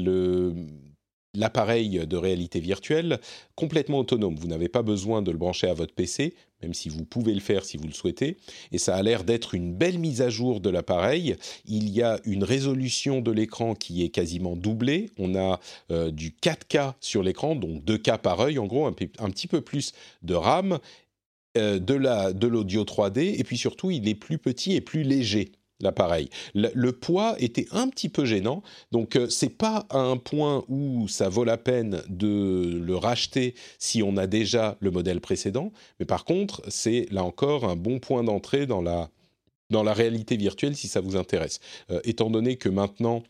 l'appareil de réalité virtuelle complètement autonome. Vous n'avez pas besoin de le brancher à votre PC, même si vous pouvez le faire si vous le souhaitez. Et ça a l'air d'être une belle mise à jour de l'appareil. Il y a une résolution de l'écran qui est quasiment doublée. On a euh, du 4K sur l'écran, donc 2K par œil en gros, un, un petit peu plus de RAM de l'audio 3D et puis surtout il est plus petit et plus léger l'appareil. Le, poids était un petit peu gênant, donc euh, c'est pas à un point où ça vaut la peine de le racheter si on a déjà le modèle précédent, mais par contre c'est là encore un bon point d'entrée dans la dans la réalité virtuelle si ça vous intéresse. Euh, étant donné que maintenant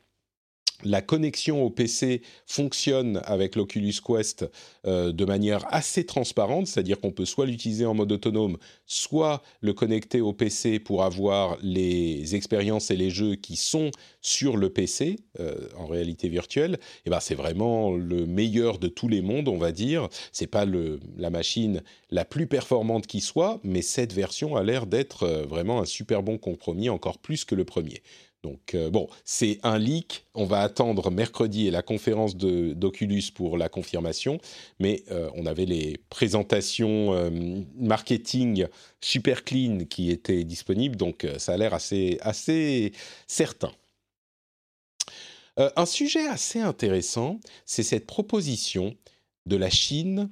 la connexion au PC fonctionne avec l'Oculus Quest euh, de manière assez transparente, c'est-à-dire qu'on peut soit l'utiliser en mode autonome, soit le connecter au PC pour avoir les expériences et les jeux qui sont sur le PC euh, en réalité virtuelle. Et eh ben c'est vraiment le meilleur de tous les mondes, on va dire. C'est pas la machine la plus performante qui soit, mais cette version a l'air d'être euh, vraiment un super bon compromis, encore plus que le premier. Donc euh, bon, c'est un leak. On va attendre mercredi et la conférence d'Oculus pour la confirmation. Mais euh, on avait les présentations euh, marketing super clean qui étaient disponibles, donc ça a l'air assez, assez certain. un sujet assez intéressant, c'est cette proposition de la Chine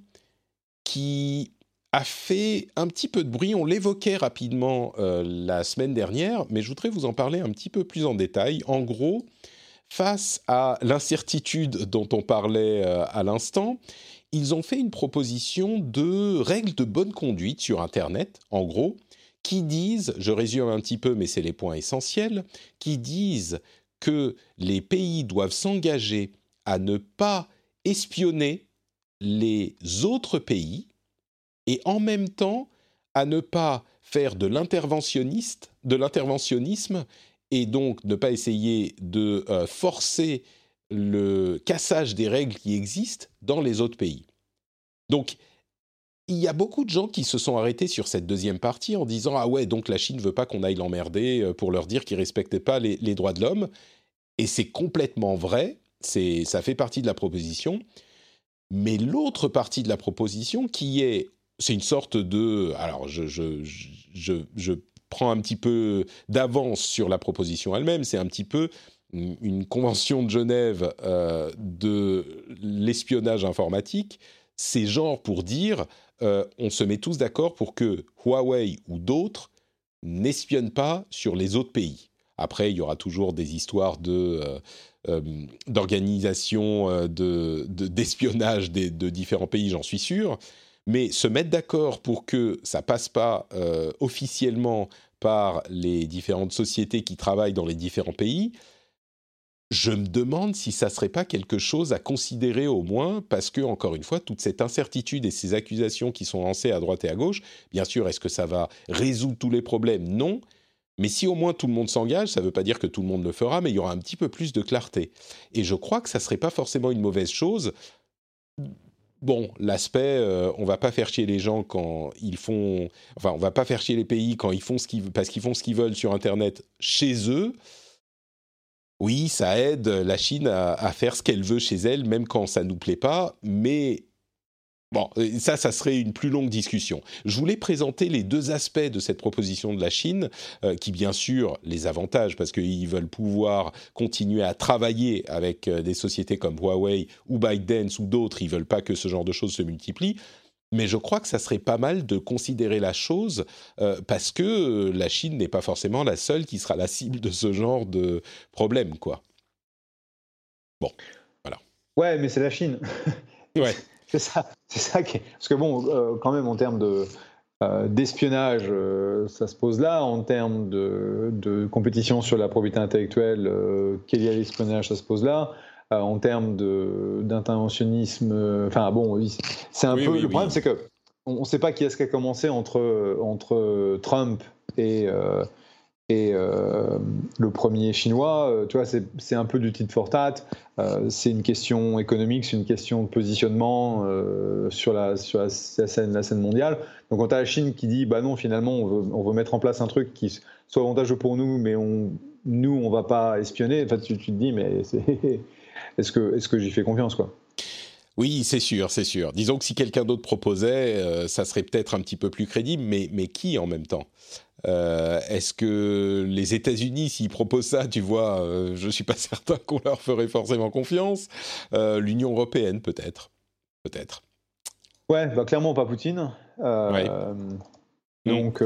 qui a fait un petit peu de bruit. On l'évoquait rapidement euh, la semaine dernière, mais je voudrais vous en parler un petit peu plus en détail. En gros, face à l'incertitude dont on parlait euh, à l'instant, ils ont fait une proposition de règles de bonne conduite sur Internet, en gros, qui disent, je résume un petit peu, mais c'est les points essentiels, qui disent que les pays doivent s'engager à ne pas espionner les autres pays et en même temps à ne pas faire de l'interventionnisme et donc ne pas essayer de euh, forcer le cassage des règles qui existent dans les autres pays. Donc, il y a beaucoup de gens qui se sont arrêtés sur cette deuxième partie en disant ah ouais donc la Chine veut pas qu'on aille l'emmerder euh, pour leur dire qu'ils respectaient pas les, les droits de l'homme et c'est complètement vrai c'est, ça fait partie de la proposition. Mais l'autre partie de la proposition qui est, c'est une sorte de, alors je, je, je, je prends un petit peu d'avance sur la proposition elle-même, c'est un petit peu une convention de Genève euh, de l'espionnage informatique, c'est genre pour dire euh, on se met tous d'accord pour que Huawei ou d'autres n'espionnent pas sur les autres pays. Après, il y aura toujours des histoires de euh, d'organisation d'espionnage de, de, différents pays, j'en suis sûr. Mais se mettre d'accord pour que ça passe pas officiellement par les différentes sociétés qui travaillent dans les différents pays, je me demande si ça serait pas quelque chose à considérer au moins, parce que encore une fois, toute cette incertitude et ces accusations qui sont lancées à droite et à gauche, bien sûr, est-ce que ça va résoudre tous les problèmes? Non. Mais si au moins tout le monde s'engage, ça ne veut pas dire que tout le monde le fera, mais il y aura un petit peu plus de clarté. Et je crois que ça serait pas forcément une mauvaise chose. Bon, l'aspect, euh, on va pas faire chier les gens quand ils font, enfin, on va pas faire chier les pays quand ils font ce qu'ils, parce qu'ils font ce qu'ils veulent sur Internet chez eux. Oui, ça aide la Chine à, faire ce qu'elle veut chez elle, même quand ça nous plaît pas, mais bon, ça, ça serait une plus longue discussion. Je voulais présenter les deux aspects de cette proposition de la Chine, euh, qui bien sûr les avantages, parce qu'ils veulent pouvoir continuer à travailler avec euh, des sociétés comme Huawei ou ByteDance ou d'autres, ils veulent pas que ce genre de choses se multiplient mais je crois que ça serait pas mal de considérer la chose euh, parce que la Chine n'est pas forcément la seule qui sera la cible de ce genre de problème, quoi. Bon, voilà. Ouais, mais c'est la Chine. ouais. c'est ça, c'est ça qui est... Parce que bon, euh, quand même en termes de d'espionnage, ça se pose là. En termes de, de compétition sur la probité intellectuelle, quel est l'espionnage, ça se pose là. Euh, en termes d'interventionnisme. Euh, enfin bon, c'est un peu. le problème, c'est que on ne sait pas qui est-ce qui a commencé entre, entre Trump et, euh, et le premier chinois. tu vois, c'est un peu du tit for tat. c'est une question économique, c'est une question de positionnement sur, la, sur la, scène, mondiale. Donc, quand tu as la Chine qui dit, bah non, finalement, on veut, mettre en place un truc qui soit avantageux pour nous, mais nous, on va pas espionner. En fait, tu, tu te dis, mais est-ce que, est que j'y fais confiance quoi? Oui, c'est sûr, c'est sûr. Disons que si quelqu'un d'autre proposait, euh, ça serait peut-être un petit peu plus crédible, mais, mais qui en même temps? Euh, Est-ce que les États-Unis, s'ils proposent ça, tu vois, euh, je ne suis pas certain qu'on leur ferait forcément confiance. L'Union européenne, peut-être. Peut-être. Ouais, bah, clairement pas Poutine. Donc,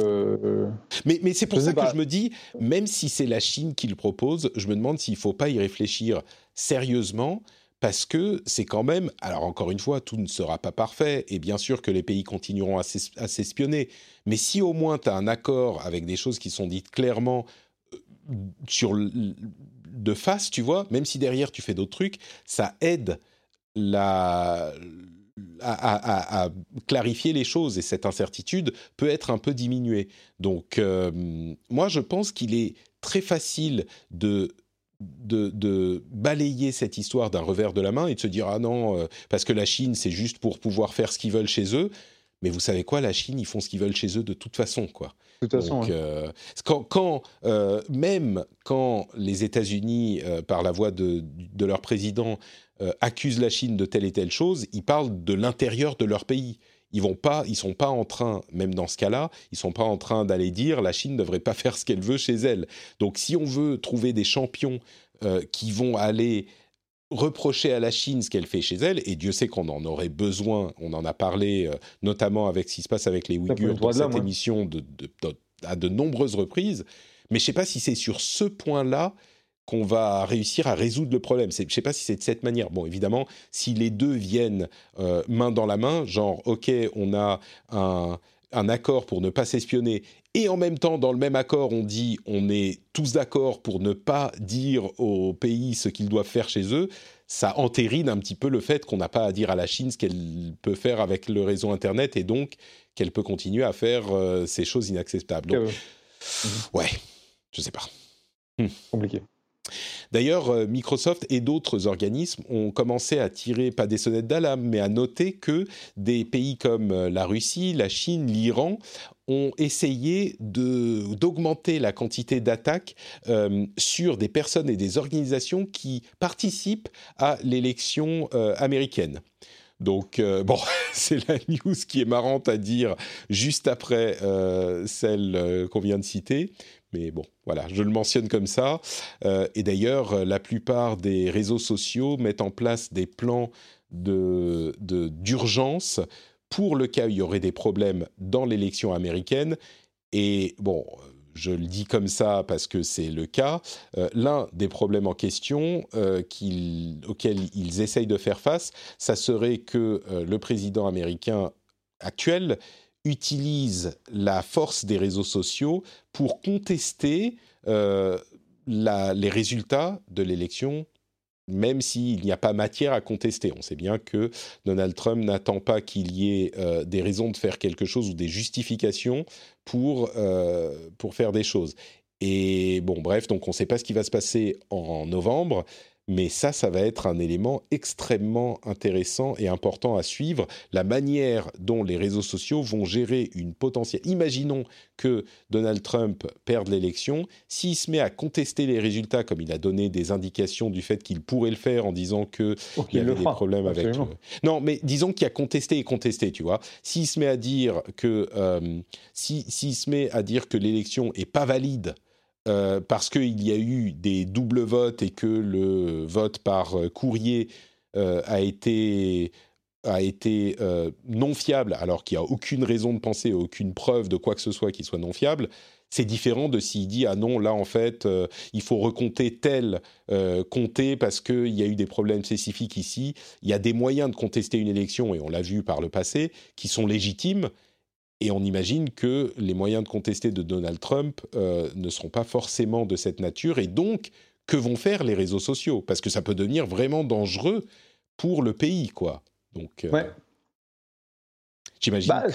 mais, mais c'est pour ça que je me dis, même si c'est la Chine qui le propose, je me demande s'il ne faut pas y réfléchir sérieusement parce que c'est quand même, alors encore une fois, tout ne sera pas parfait, et bien sûr que les pays continueront à s'espionner, mais si au moins tu as un accord avec des choses qui sont dites clairement euh, sur de face, tu vois, même si derrière tu fais d'autres trucs, ça aide à, clarifier les choses, et cette incertitude peut être un peu diminuée. Donc, euh, moi, je pense qu'il est très facile de de, balayer cette histoire d'un revers de la main et de se dire ah non euh, parce que la Chine c'est juste pour pouvoir faire ce qu'ils veulent chez eux. Mais vous savez quoi la Chine ils font ce qu'ils veulent chez eux de toute façon quoi. De toute façon, euh, quand, euh, même quand les États-Unis par la voix de, de leur président accusent la Chine de telle et telle chose ils parlent de l'intérieur de leur pays ils vont pas, ils sont pas en train, même dans ce cas-là, ils sont pas en train d'aller dire la Chine ne devrait pas faire ce qu'elle veut chez elle. Donc, si on veut trouver des champions euh, qui vont aller reprocher à la Chine ce qu'elle fait chez elle, et Dieu sait qu'on en aurait besoin, on en a parlé euh, notamment avec ce qui se passe avec les Ouïghurs dans cette émission à de nombreuses reprises, mais je ne sais pas si c'est sur ce point-là qu'on va réussir à résoudre le problème. Je ne sais pas si c'est de cette manière. Bon, évidemment, si les deux viennent euh, main dans la main, genre, OK, on a un, accord pour ne pas s'espionner, et en même temps, dans le même accord, on dit on est tous d'accord pour ne pas dire aux pays ce qu'ils doivent faire chez eux, ça entérine un petit peu le fait qu'on n'a pas à dire à la Chine ce qu'elle peut faire avec le réseau Internet, et donc qu'elle peut continuer à faire euh, ces choses inacceptables. Donc, ouais, je sais pas. Hmm. Compliqué. D'ailleurs, euh, Microsoft et d'autres organismes ont commencé à tirer, pas des sonnettes d'alarme, mais à noter que des pays comme euh, la Russie, la Chine, l'Iran ont essayé d'augmenter la quantité d'attaques euh, sur des personnes et des organisations qui participent à l'élection américaine. Donc, bon, c'est la news qui est marrante à dire juste après celle qu'on vient de citer. Mais bon, voilà, je le mentionne comme ça. et d'ailleurs, la plupart des réseaux sociaux mettent en place des plans d'urgence de, pour le cas où il y aurait des problèmes dans l'élection américaine. Et bon, je le dis comme ça parce que c'est le cas. Euh, l'un des problèmes en question euh, auxquels ils essayent de faire face, ça serait que euh, le président américain actuel utilise la force des réseaux sociaux pour contester les résultats de l'élection même s'il n'y a pas matière à contester. On sait bien que Donald Trump n'attend pas qu'il y ait euh, des raisons de faire quelque chose ou des justifications pour, euh, pour faire des choses. Et bon, bref, donc on ne sait pas ce qui va se passer en novembre. Mais ça, ça va être un élément extrêmement intéressant et important à suivre. La manière dont les réseaux sociaux vont gérer une potentielle. Imaginons que Donald Trump perde l'élection. S'il se met à contester les résultats, comme il a donné des indications du fait qu'il pourrait le faire en disant qu'il y avait des problèmes avec. Euh, non, mais disons qu'il a contesté et contesté, tu vois. S'il se met à dire que. Euh, s'il se met à dire que l'élection est pas valide euh, parce qu'il y a eu des doubles votes et que le vote par euh, courrier euh, a été, a été non fiable, alors qu'il n'y a aucune raison de penser, aucune preuve de quoi que ce soit qui soit non fiable, c'est différent de s'il dit ah non là en fait il faut recompter tel comté parce qu'il y a eu des problèmes spécifiques ici. Il y a des moyens de contester une élection et on l'a vu par le passé qui sont légitimes et on imagine que les moyens de contester de Donald Trump euh, ne seront pas forcément de cette nature. Et donc, que vont faire les réseaux sociaux? Parce que ça peut devenir vraiment dangereux pour le pays, quoi. Donc, euh, J'imagine. Bah,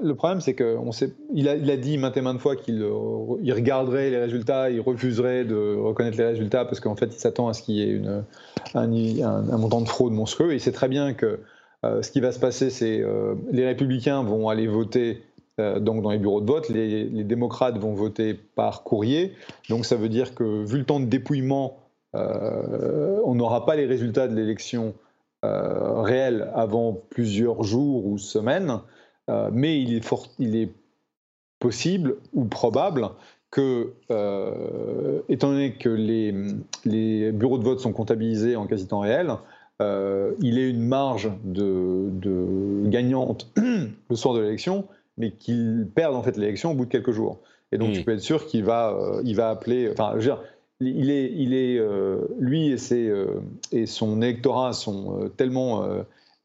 le, problème, c'est qu'il a, il a dit maintes et maintes fois qu'il euh, il regarderait les résultats, il refuserait de reconnaître les résultats parce qu'en fait, il s'attend à ce qu'il y ait une, un, montant de fraude monstrueux. Et il sait très bien que ce qui va se passer, c'est les républicains vont aller voter donc dans les bureaux de vote, les, démocrates vont voter par courrier. Donc ça veut dire que vu le temps de dépouillement, euh, on n'aura pas les résultats de l'élection euh, réels avant plusieurs jours ou semaines. mais il est, possible ou probable que, étant donné que les, bureaux de vote sont comptabilisés en quasi temps réel, il ait une marge de gagnante le soir de l'élection mais qu'il perde en fait l'élection au bout de quelques jours. Et donc, tu hmm. peux être sûr qu'il va, euh, il va appeler. Enfin, je veux dire, il est, il est, euh, lui et, ses, euh, et son électorat sont tellement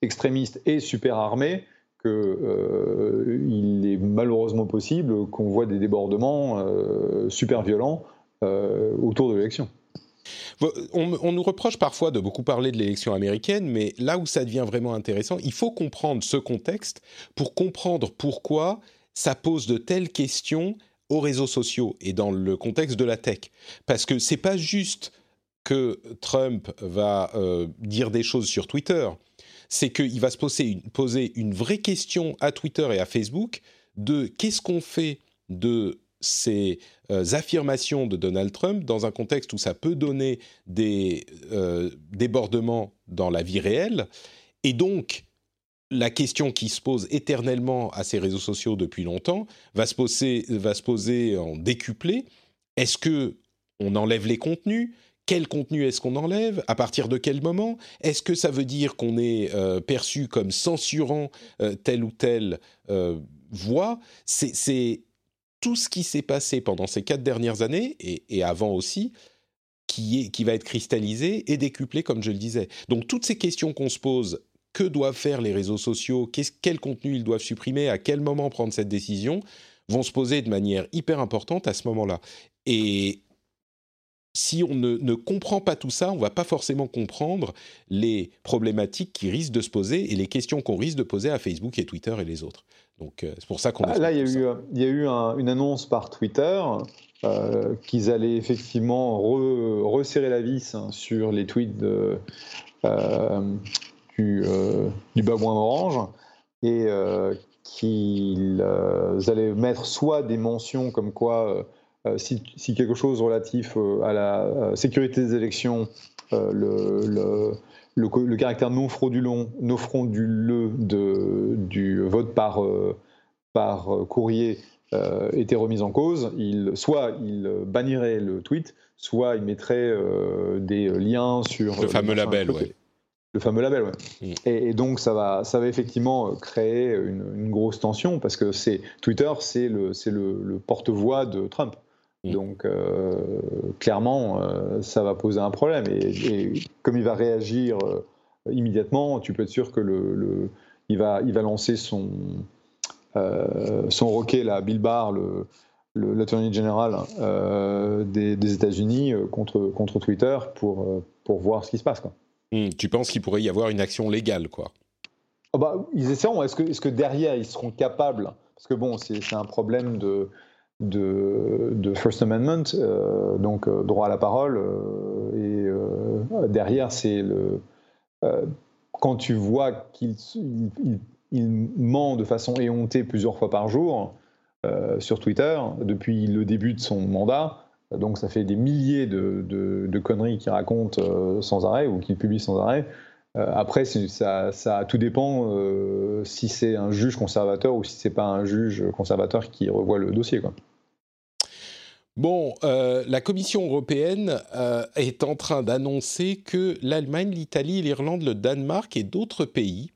extrémistes et super armés qu'il est malheureusement possible qu'on voit des débordements super violents autour de l'élection. On, nous reproche parfois de beaucoup parler de l'élection américaine, mais là où ça devient vraiment intéressant, il faut comprendre ce contexte pour comprendre pourquoi ça pose de telles questions aux réseaux sociaux et dans le contexte de la tech. Parce que c'est pas juste que Trump va euh, dire des choses sur Twitter, c'est qu'il va se poser poser une vraie question à Twitter et à Facebook de qu'est-ce qu'on fait de ces euh, affirmations de Donald Trump dans un contexte où ça peut donner des euh, débordements dans la vie réelle. Et donc, la question qui se pose éternellement à ces réseaux sociaux depuis longtemps va se poser, va se poser en décuplé. Est-ce que on enlève les contenus? Quel contenu est-ce qu'on enlève? À partir de quel moment? Est-ce que ça veut dire qu'on est, euh, perçu comme censurant telle ou telle voix? C'est tout ce qui s'est passé pendant ces quatre dernières années, et, avant aussi, qui, est, qui va être cristallisé et décuplé, comme je le disais. Donc toutes ces questions qu'on se pose, que doivent faire les réseaux sociaux, quel contenu ils doivent supprimer, à quel moment prendre cette décision, vont se poser de manière hyper importante à ce moment-là. Et si on ne, ne, comprend pas tout ça, on va pas forcément comprendre les problématiques qui risquent de se poser et les questions qu'on risque de poser à Facebook et Twitter et les autres. Donc euh, c'est pour ça qu'on. Ah, là, il y a eu, il y a eu une annonce par Twitter euh, qu'ils allaient effectivement resserrer la vis hein, sur les tweets de, euh, du, du babouin orange et qu'ils allaient mettre soit des mentions comme quoi si, quelque chose relatif à la sécurité des élections, le, le, caractère non frauduleux, non frauduleux de, du vote par, par courrier euh, était remise en cause, il, soit il bannirait le tweet, soit il mettrait euh, des liens sur le fameux label, ouais. Le fameux label, ouais. Mm. Et, donc ça va, ça va effectivement créer une, grosse tension parce que c'est Twitter, c'est le, c'est le, porte-voix de Trump. Mm. Donc euh, clairement, ça va poser un problème. Et, comme il va réagir immédiatement, tu peux être sûr que le, il va, il va lancer son euh, son roquet, là, Bill Barr, le, l'attorney général euh, des, États-Unis euh, contre, contre Twitter pour, pour voir ce qui se passe. Quoi. Hmm, tu penses qu'il pourrait y avoir une action légale, quoi? Oh bah, Ils essaieront. Est-ce que, est que derrière, ils seront capables? Parce que bon, c'est un problème de, de, de First Amendment, donc droit à la parole. et derrière, c'est le. quand tu vois qu'ils il ment de façon éhontée plusieurs fois par jour euh, sur Twitter depuis le début de son mandat. Donc ça fait des milliers de, conneries qu'il raconte euh, sans arrêt ou qu'il publie sans arrêt. Euh, après, ça, ça, tout dépend si c'est un juge conservateur ou si c'est pas un juge conservateur qui revoit le dossier. Quoi. Bon, la Commission européenne est en train d'annoncer que l'Allemagne, l'Italie, l'Irlande, le Danemark et d'autres pays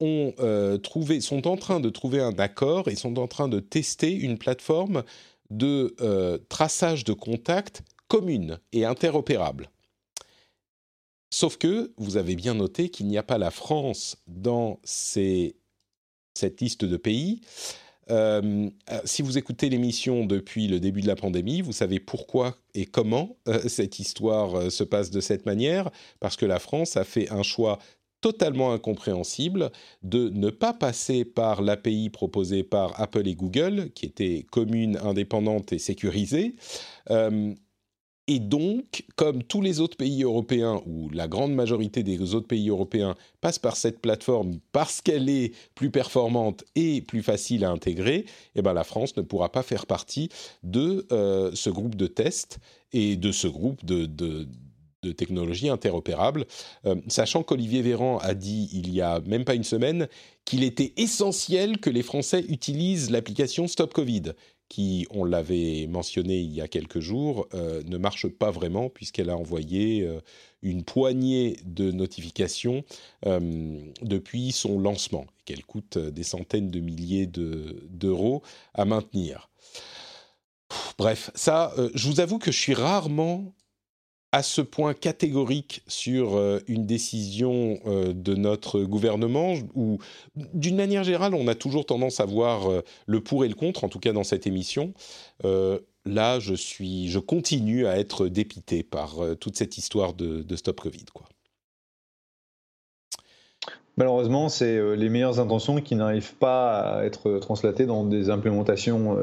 ont euh, trouvé, sont en train de trouver un accord et sont en train de tester une plateforme de euh, traçage de contacts commune et interopérable. Sauf que vous avez bien noté qu'il n'y a pas la France dans ces, cette liste de pays. Euh, si vous écoutez l'émission depuis le début de la pandémie, vous savez pourquoi et comment cette histoire se passe de cette manière, parce que la France a fait un choix totalement incompréhensible de ne pas passer par l'API proposée par Apple et Google, qui était commune, indépendante et sécurisée. Et donc, comme tous les autres pays européens, ou la grande majorité des autres pays européens passent par cette plateforme parce qu'elle est plus performante et plus facile à intégrer, eh ben la France ne pourra pas faire partie de euh, ce groupe de tests et de ce groupe de, de technologies interopérables, euh, sachant qu'Olivier Véran a dit il y a même pas une semaine qu'il était essentiel que les Français utilisent l'application Stop Covid, qui, on l'avait mentionné il y a quelques jours, euh, ne marche pas vraiment puisqu'elle a envoyé euh, une poignée de notifications depuis son lancement, qu'elle coûte des centaines de milliers d'euros à maintenir. Bref, ça, je vous avoue que je suis rarement à ce point catégorique sur euh, une décision euh, de notre gouvernement, où d'une manière générale, on a toujours tendance à voir euh, le pour et le contre, en tout cas dans cette émission. là, je, suis, je continue à être dépité par toute cette histoire de, Stop Covid. Quoi. Malheureusement, c'est les meilleures intentions qui n'arrivent pas à être translatées dans des implémentations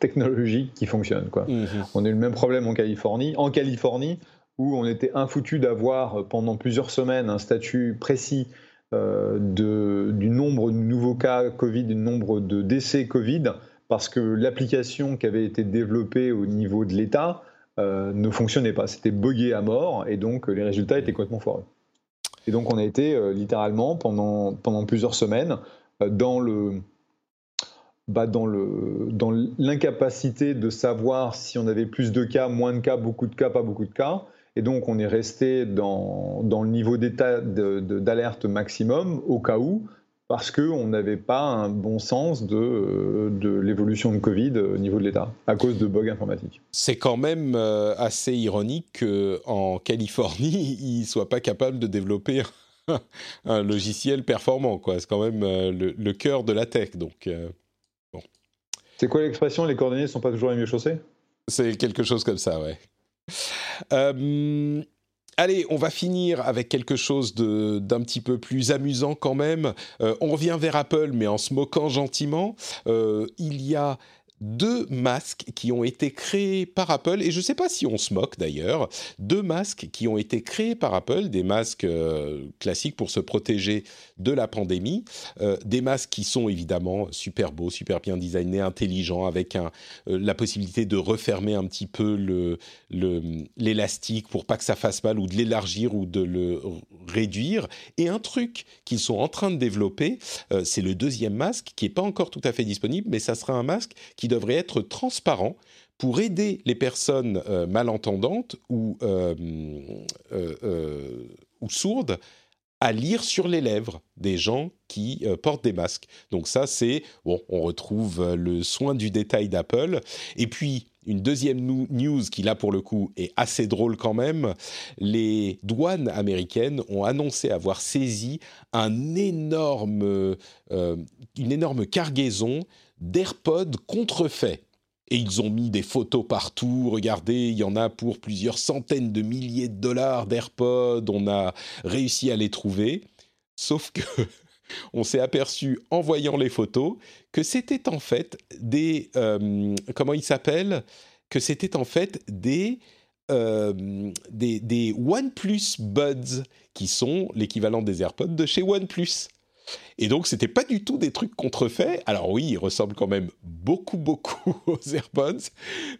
technologiques qui fonctionnent. Quoi. Mmh on a eu le même problème en Californie. En Californie, où on était infoutu d'avoir pendant plusieurs semaines un statut précis euh, du nombre de nouveaux cas Covid, du nombre de décès Covid, parce que l'application qui avait été développée au niveau de l'État euh, ne fonctionnait pas. C'était buggé à mort et donc les résultats étaient complètement foireux. Et donc on a été euh, littéralement pendant, pendant plusieurs semaines dans le bah dans l'incapacité de savoir si on avait plus de cas, moins de cas, beaucoup de cas, pas beaucoup de cas, et donc, on est resté dans, dans le niveau d'état d'alerte maximum au cas où, parce qu'on n'avait pas un bon sens de, de l'évolution de Covid au niveau de l'État, à cause de bugs informatiques. C'est quand même euh, assez ironique qu'en Californie, ils ne soient pas capables de développer un logiciel performant. C'est quand même euh, le, cœur de la tech. Donc, euh, bon. C'est quoi l'expression Les coordonnées ne sont pas toujours les mieux chaussées? C'est quelque chose comme ça, ouais. Euh, allez, on va finir avec quelque chose d'un petit peu plus amusant quand même. Euh, on revient vers Apple, mais en se moquant gentiment. Euh, il y a deux masques qui ont été créés par Apple, et je ne sais pas si on se moque d'ailleurs, deux masques qui ont été créés par Apple, des masques euh, classiques pour se protéger de la pandémie, euh, des masques qui sont évidemment super beaux, super bien designés, intelligents, avec euh, la possibilité de refermer un petit peu l'élastique le, pour pas que ça fasse mal, ou de l'élargir ou de le réduire. Et un truc qu'ils sont en train de développer, c'est le deuxième masque qui n'est pas encore tout à fait disponible, mais ça sera un masque qui devrait être transparent pour aider les personnes euh, malentendantes ou, euh, euh, ou sourdes à lire sur les lèvres des gens qui portent des masques. Donc ça, c'est bon, on retrouve le soin du détail d'Apple. Et puis une deuxième news qui là pour le coup est assez drôle quand même. Les douanes américaines ont annoncé avoir saisi un énorme, une énorme cargaison d'AirPods contrefaits. Et ils ont mis des photos partout. Regardez, il y en a pour plusieurs centaines de milliers de dollars d'AirPods. On a réussi à les trouver. Sauf que on s'est aperçu en voyant les photos que c'était en fait des euh, comment ils s'appellent que c'était en fait des euh, des, des OnePlus Buds qui sont l'équivalent des AirPods de chez OnePlus. Et donc, c'était pas du tout des trucs contrefaits. Alors oui, ils ressemblent quand même beaucoup, beaucoup aux AirPods,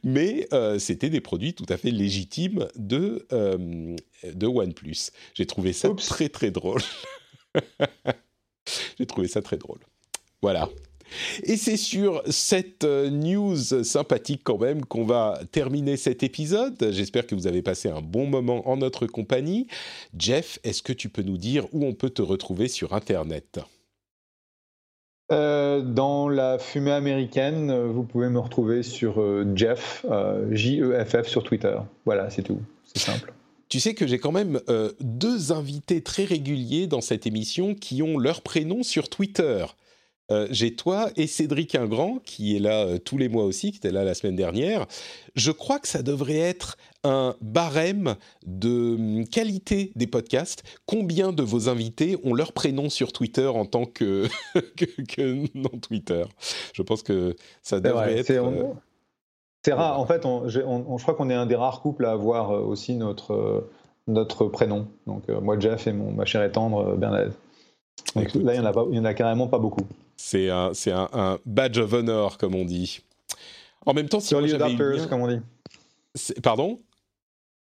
mais euh, c'était des produits tout à fait légitimes de, euh, de OnePlus. J'ai trouvé ça très, très drôle. J'ai trouvé ça très drôle. Voilà. Et c'est sur cette euh, news sympathique quand même qu'on va terminer cet épisode. J'espère que vous avez passé un bon moment en notre compagnie. Jeff, est-ce que tu peux nous dire où on peut te retrouver sur Internet? Euh, dans la fumée américaine, vous pouvez me retrouver sur euh, Jeff, J-E-F-F sur Twitter. Voilà, c'est tout. C'est simple. Tu sais que j'ai quand même deux invités très réguliers dans cette émission qui ont leur prénom sur Twitter. Euh, j'ai toi et Cédric Ingrand, qui est là euh, tous les mois aussi, qui était là la semaine dernière. Je crois que ça devrait être un barème de hum, qualité des podcasts. Combien de vos invités ont leur prénom sur Twitter en tant que, que, non Twitter? Je pense que ça devrait être... Euh, c'est rare. En fait, je crois qu'on est un des rares couples à avoir aussi notre, notre prénom. Donc, moi, Jeff et mon, ma chère et tendre Bernadette. Donc, là, il n'y en, en, a carrément pas beaucoup. C'est un, un, un, badge of honor, comme on dit. En même temps, si Early adopters, comme on dit. Pardon?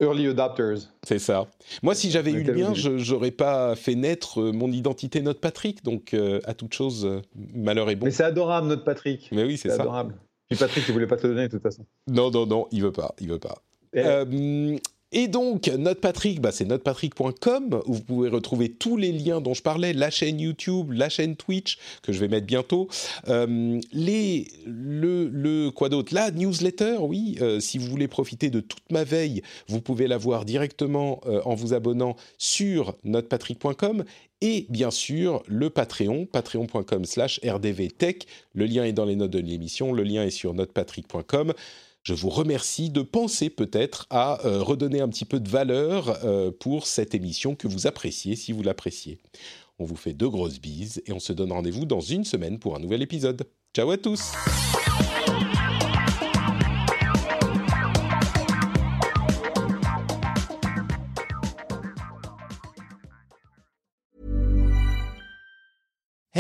Early adopters. C'est ça. Moi, si j'avais eu le mien, je n'aurais pas fait naître euh, mon identité Notre Patrick. Donc, euh, à toute chose, euh, malheur est bon. Mais c'est adorable, Notre Patrick. Mais oui, c'est ça. adorable. Puis Patrick, il voulait pas te le donner de toute façon. Non, non, non, il veut pas. Il veut pas. Euh, et donc, NotePatrick, bah, c'est notepatrick.com où vous pouvez retrouver tous les liens dont je parlais, la chaîne YouTube, la chaîne Twitch, que je vais mettre bientôt, euh, le, quoi d'autre? La newsletter, oui, euh, si vous voulez profiter de toute ma veille, vous pouvez la voir directement euh, en vous abonnant sur notepatrick.com et bien sûr le Patreon, patreon.com slash rdvtech. Le lien est dans les notes de l'émission, le lien est sur notepatrick.com je vous remercie de penser peut-être à euh, redonner un petit peu de valeur euh, pour cette émission que vous appréciez si vous l'appréciez. On vous fait de grosses bises et on se donne rendez-vous dans une semaine pour un nouvel épisode. Ciao à tous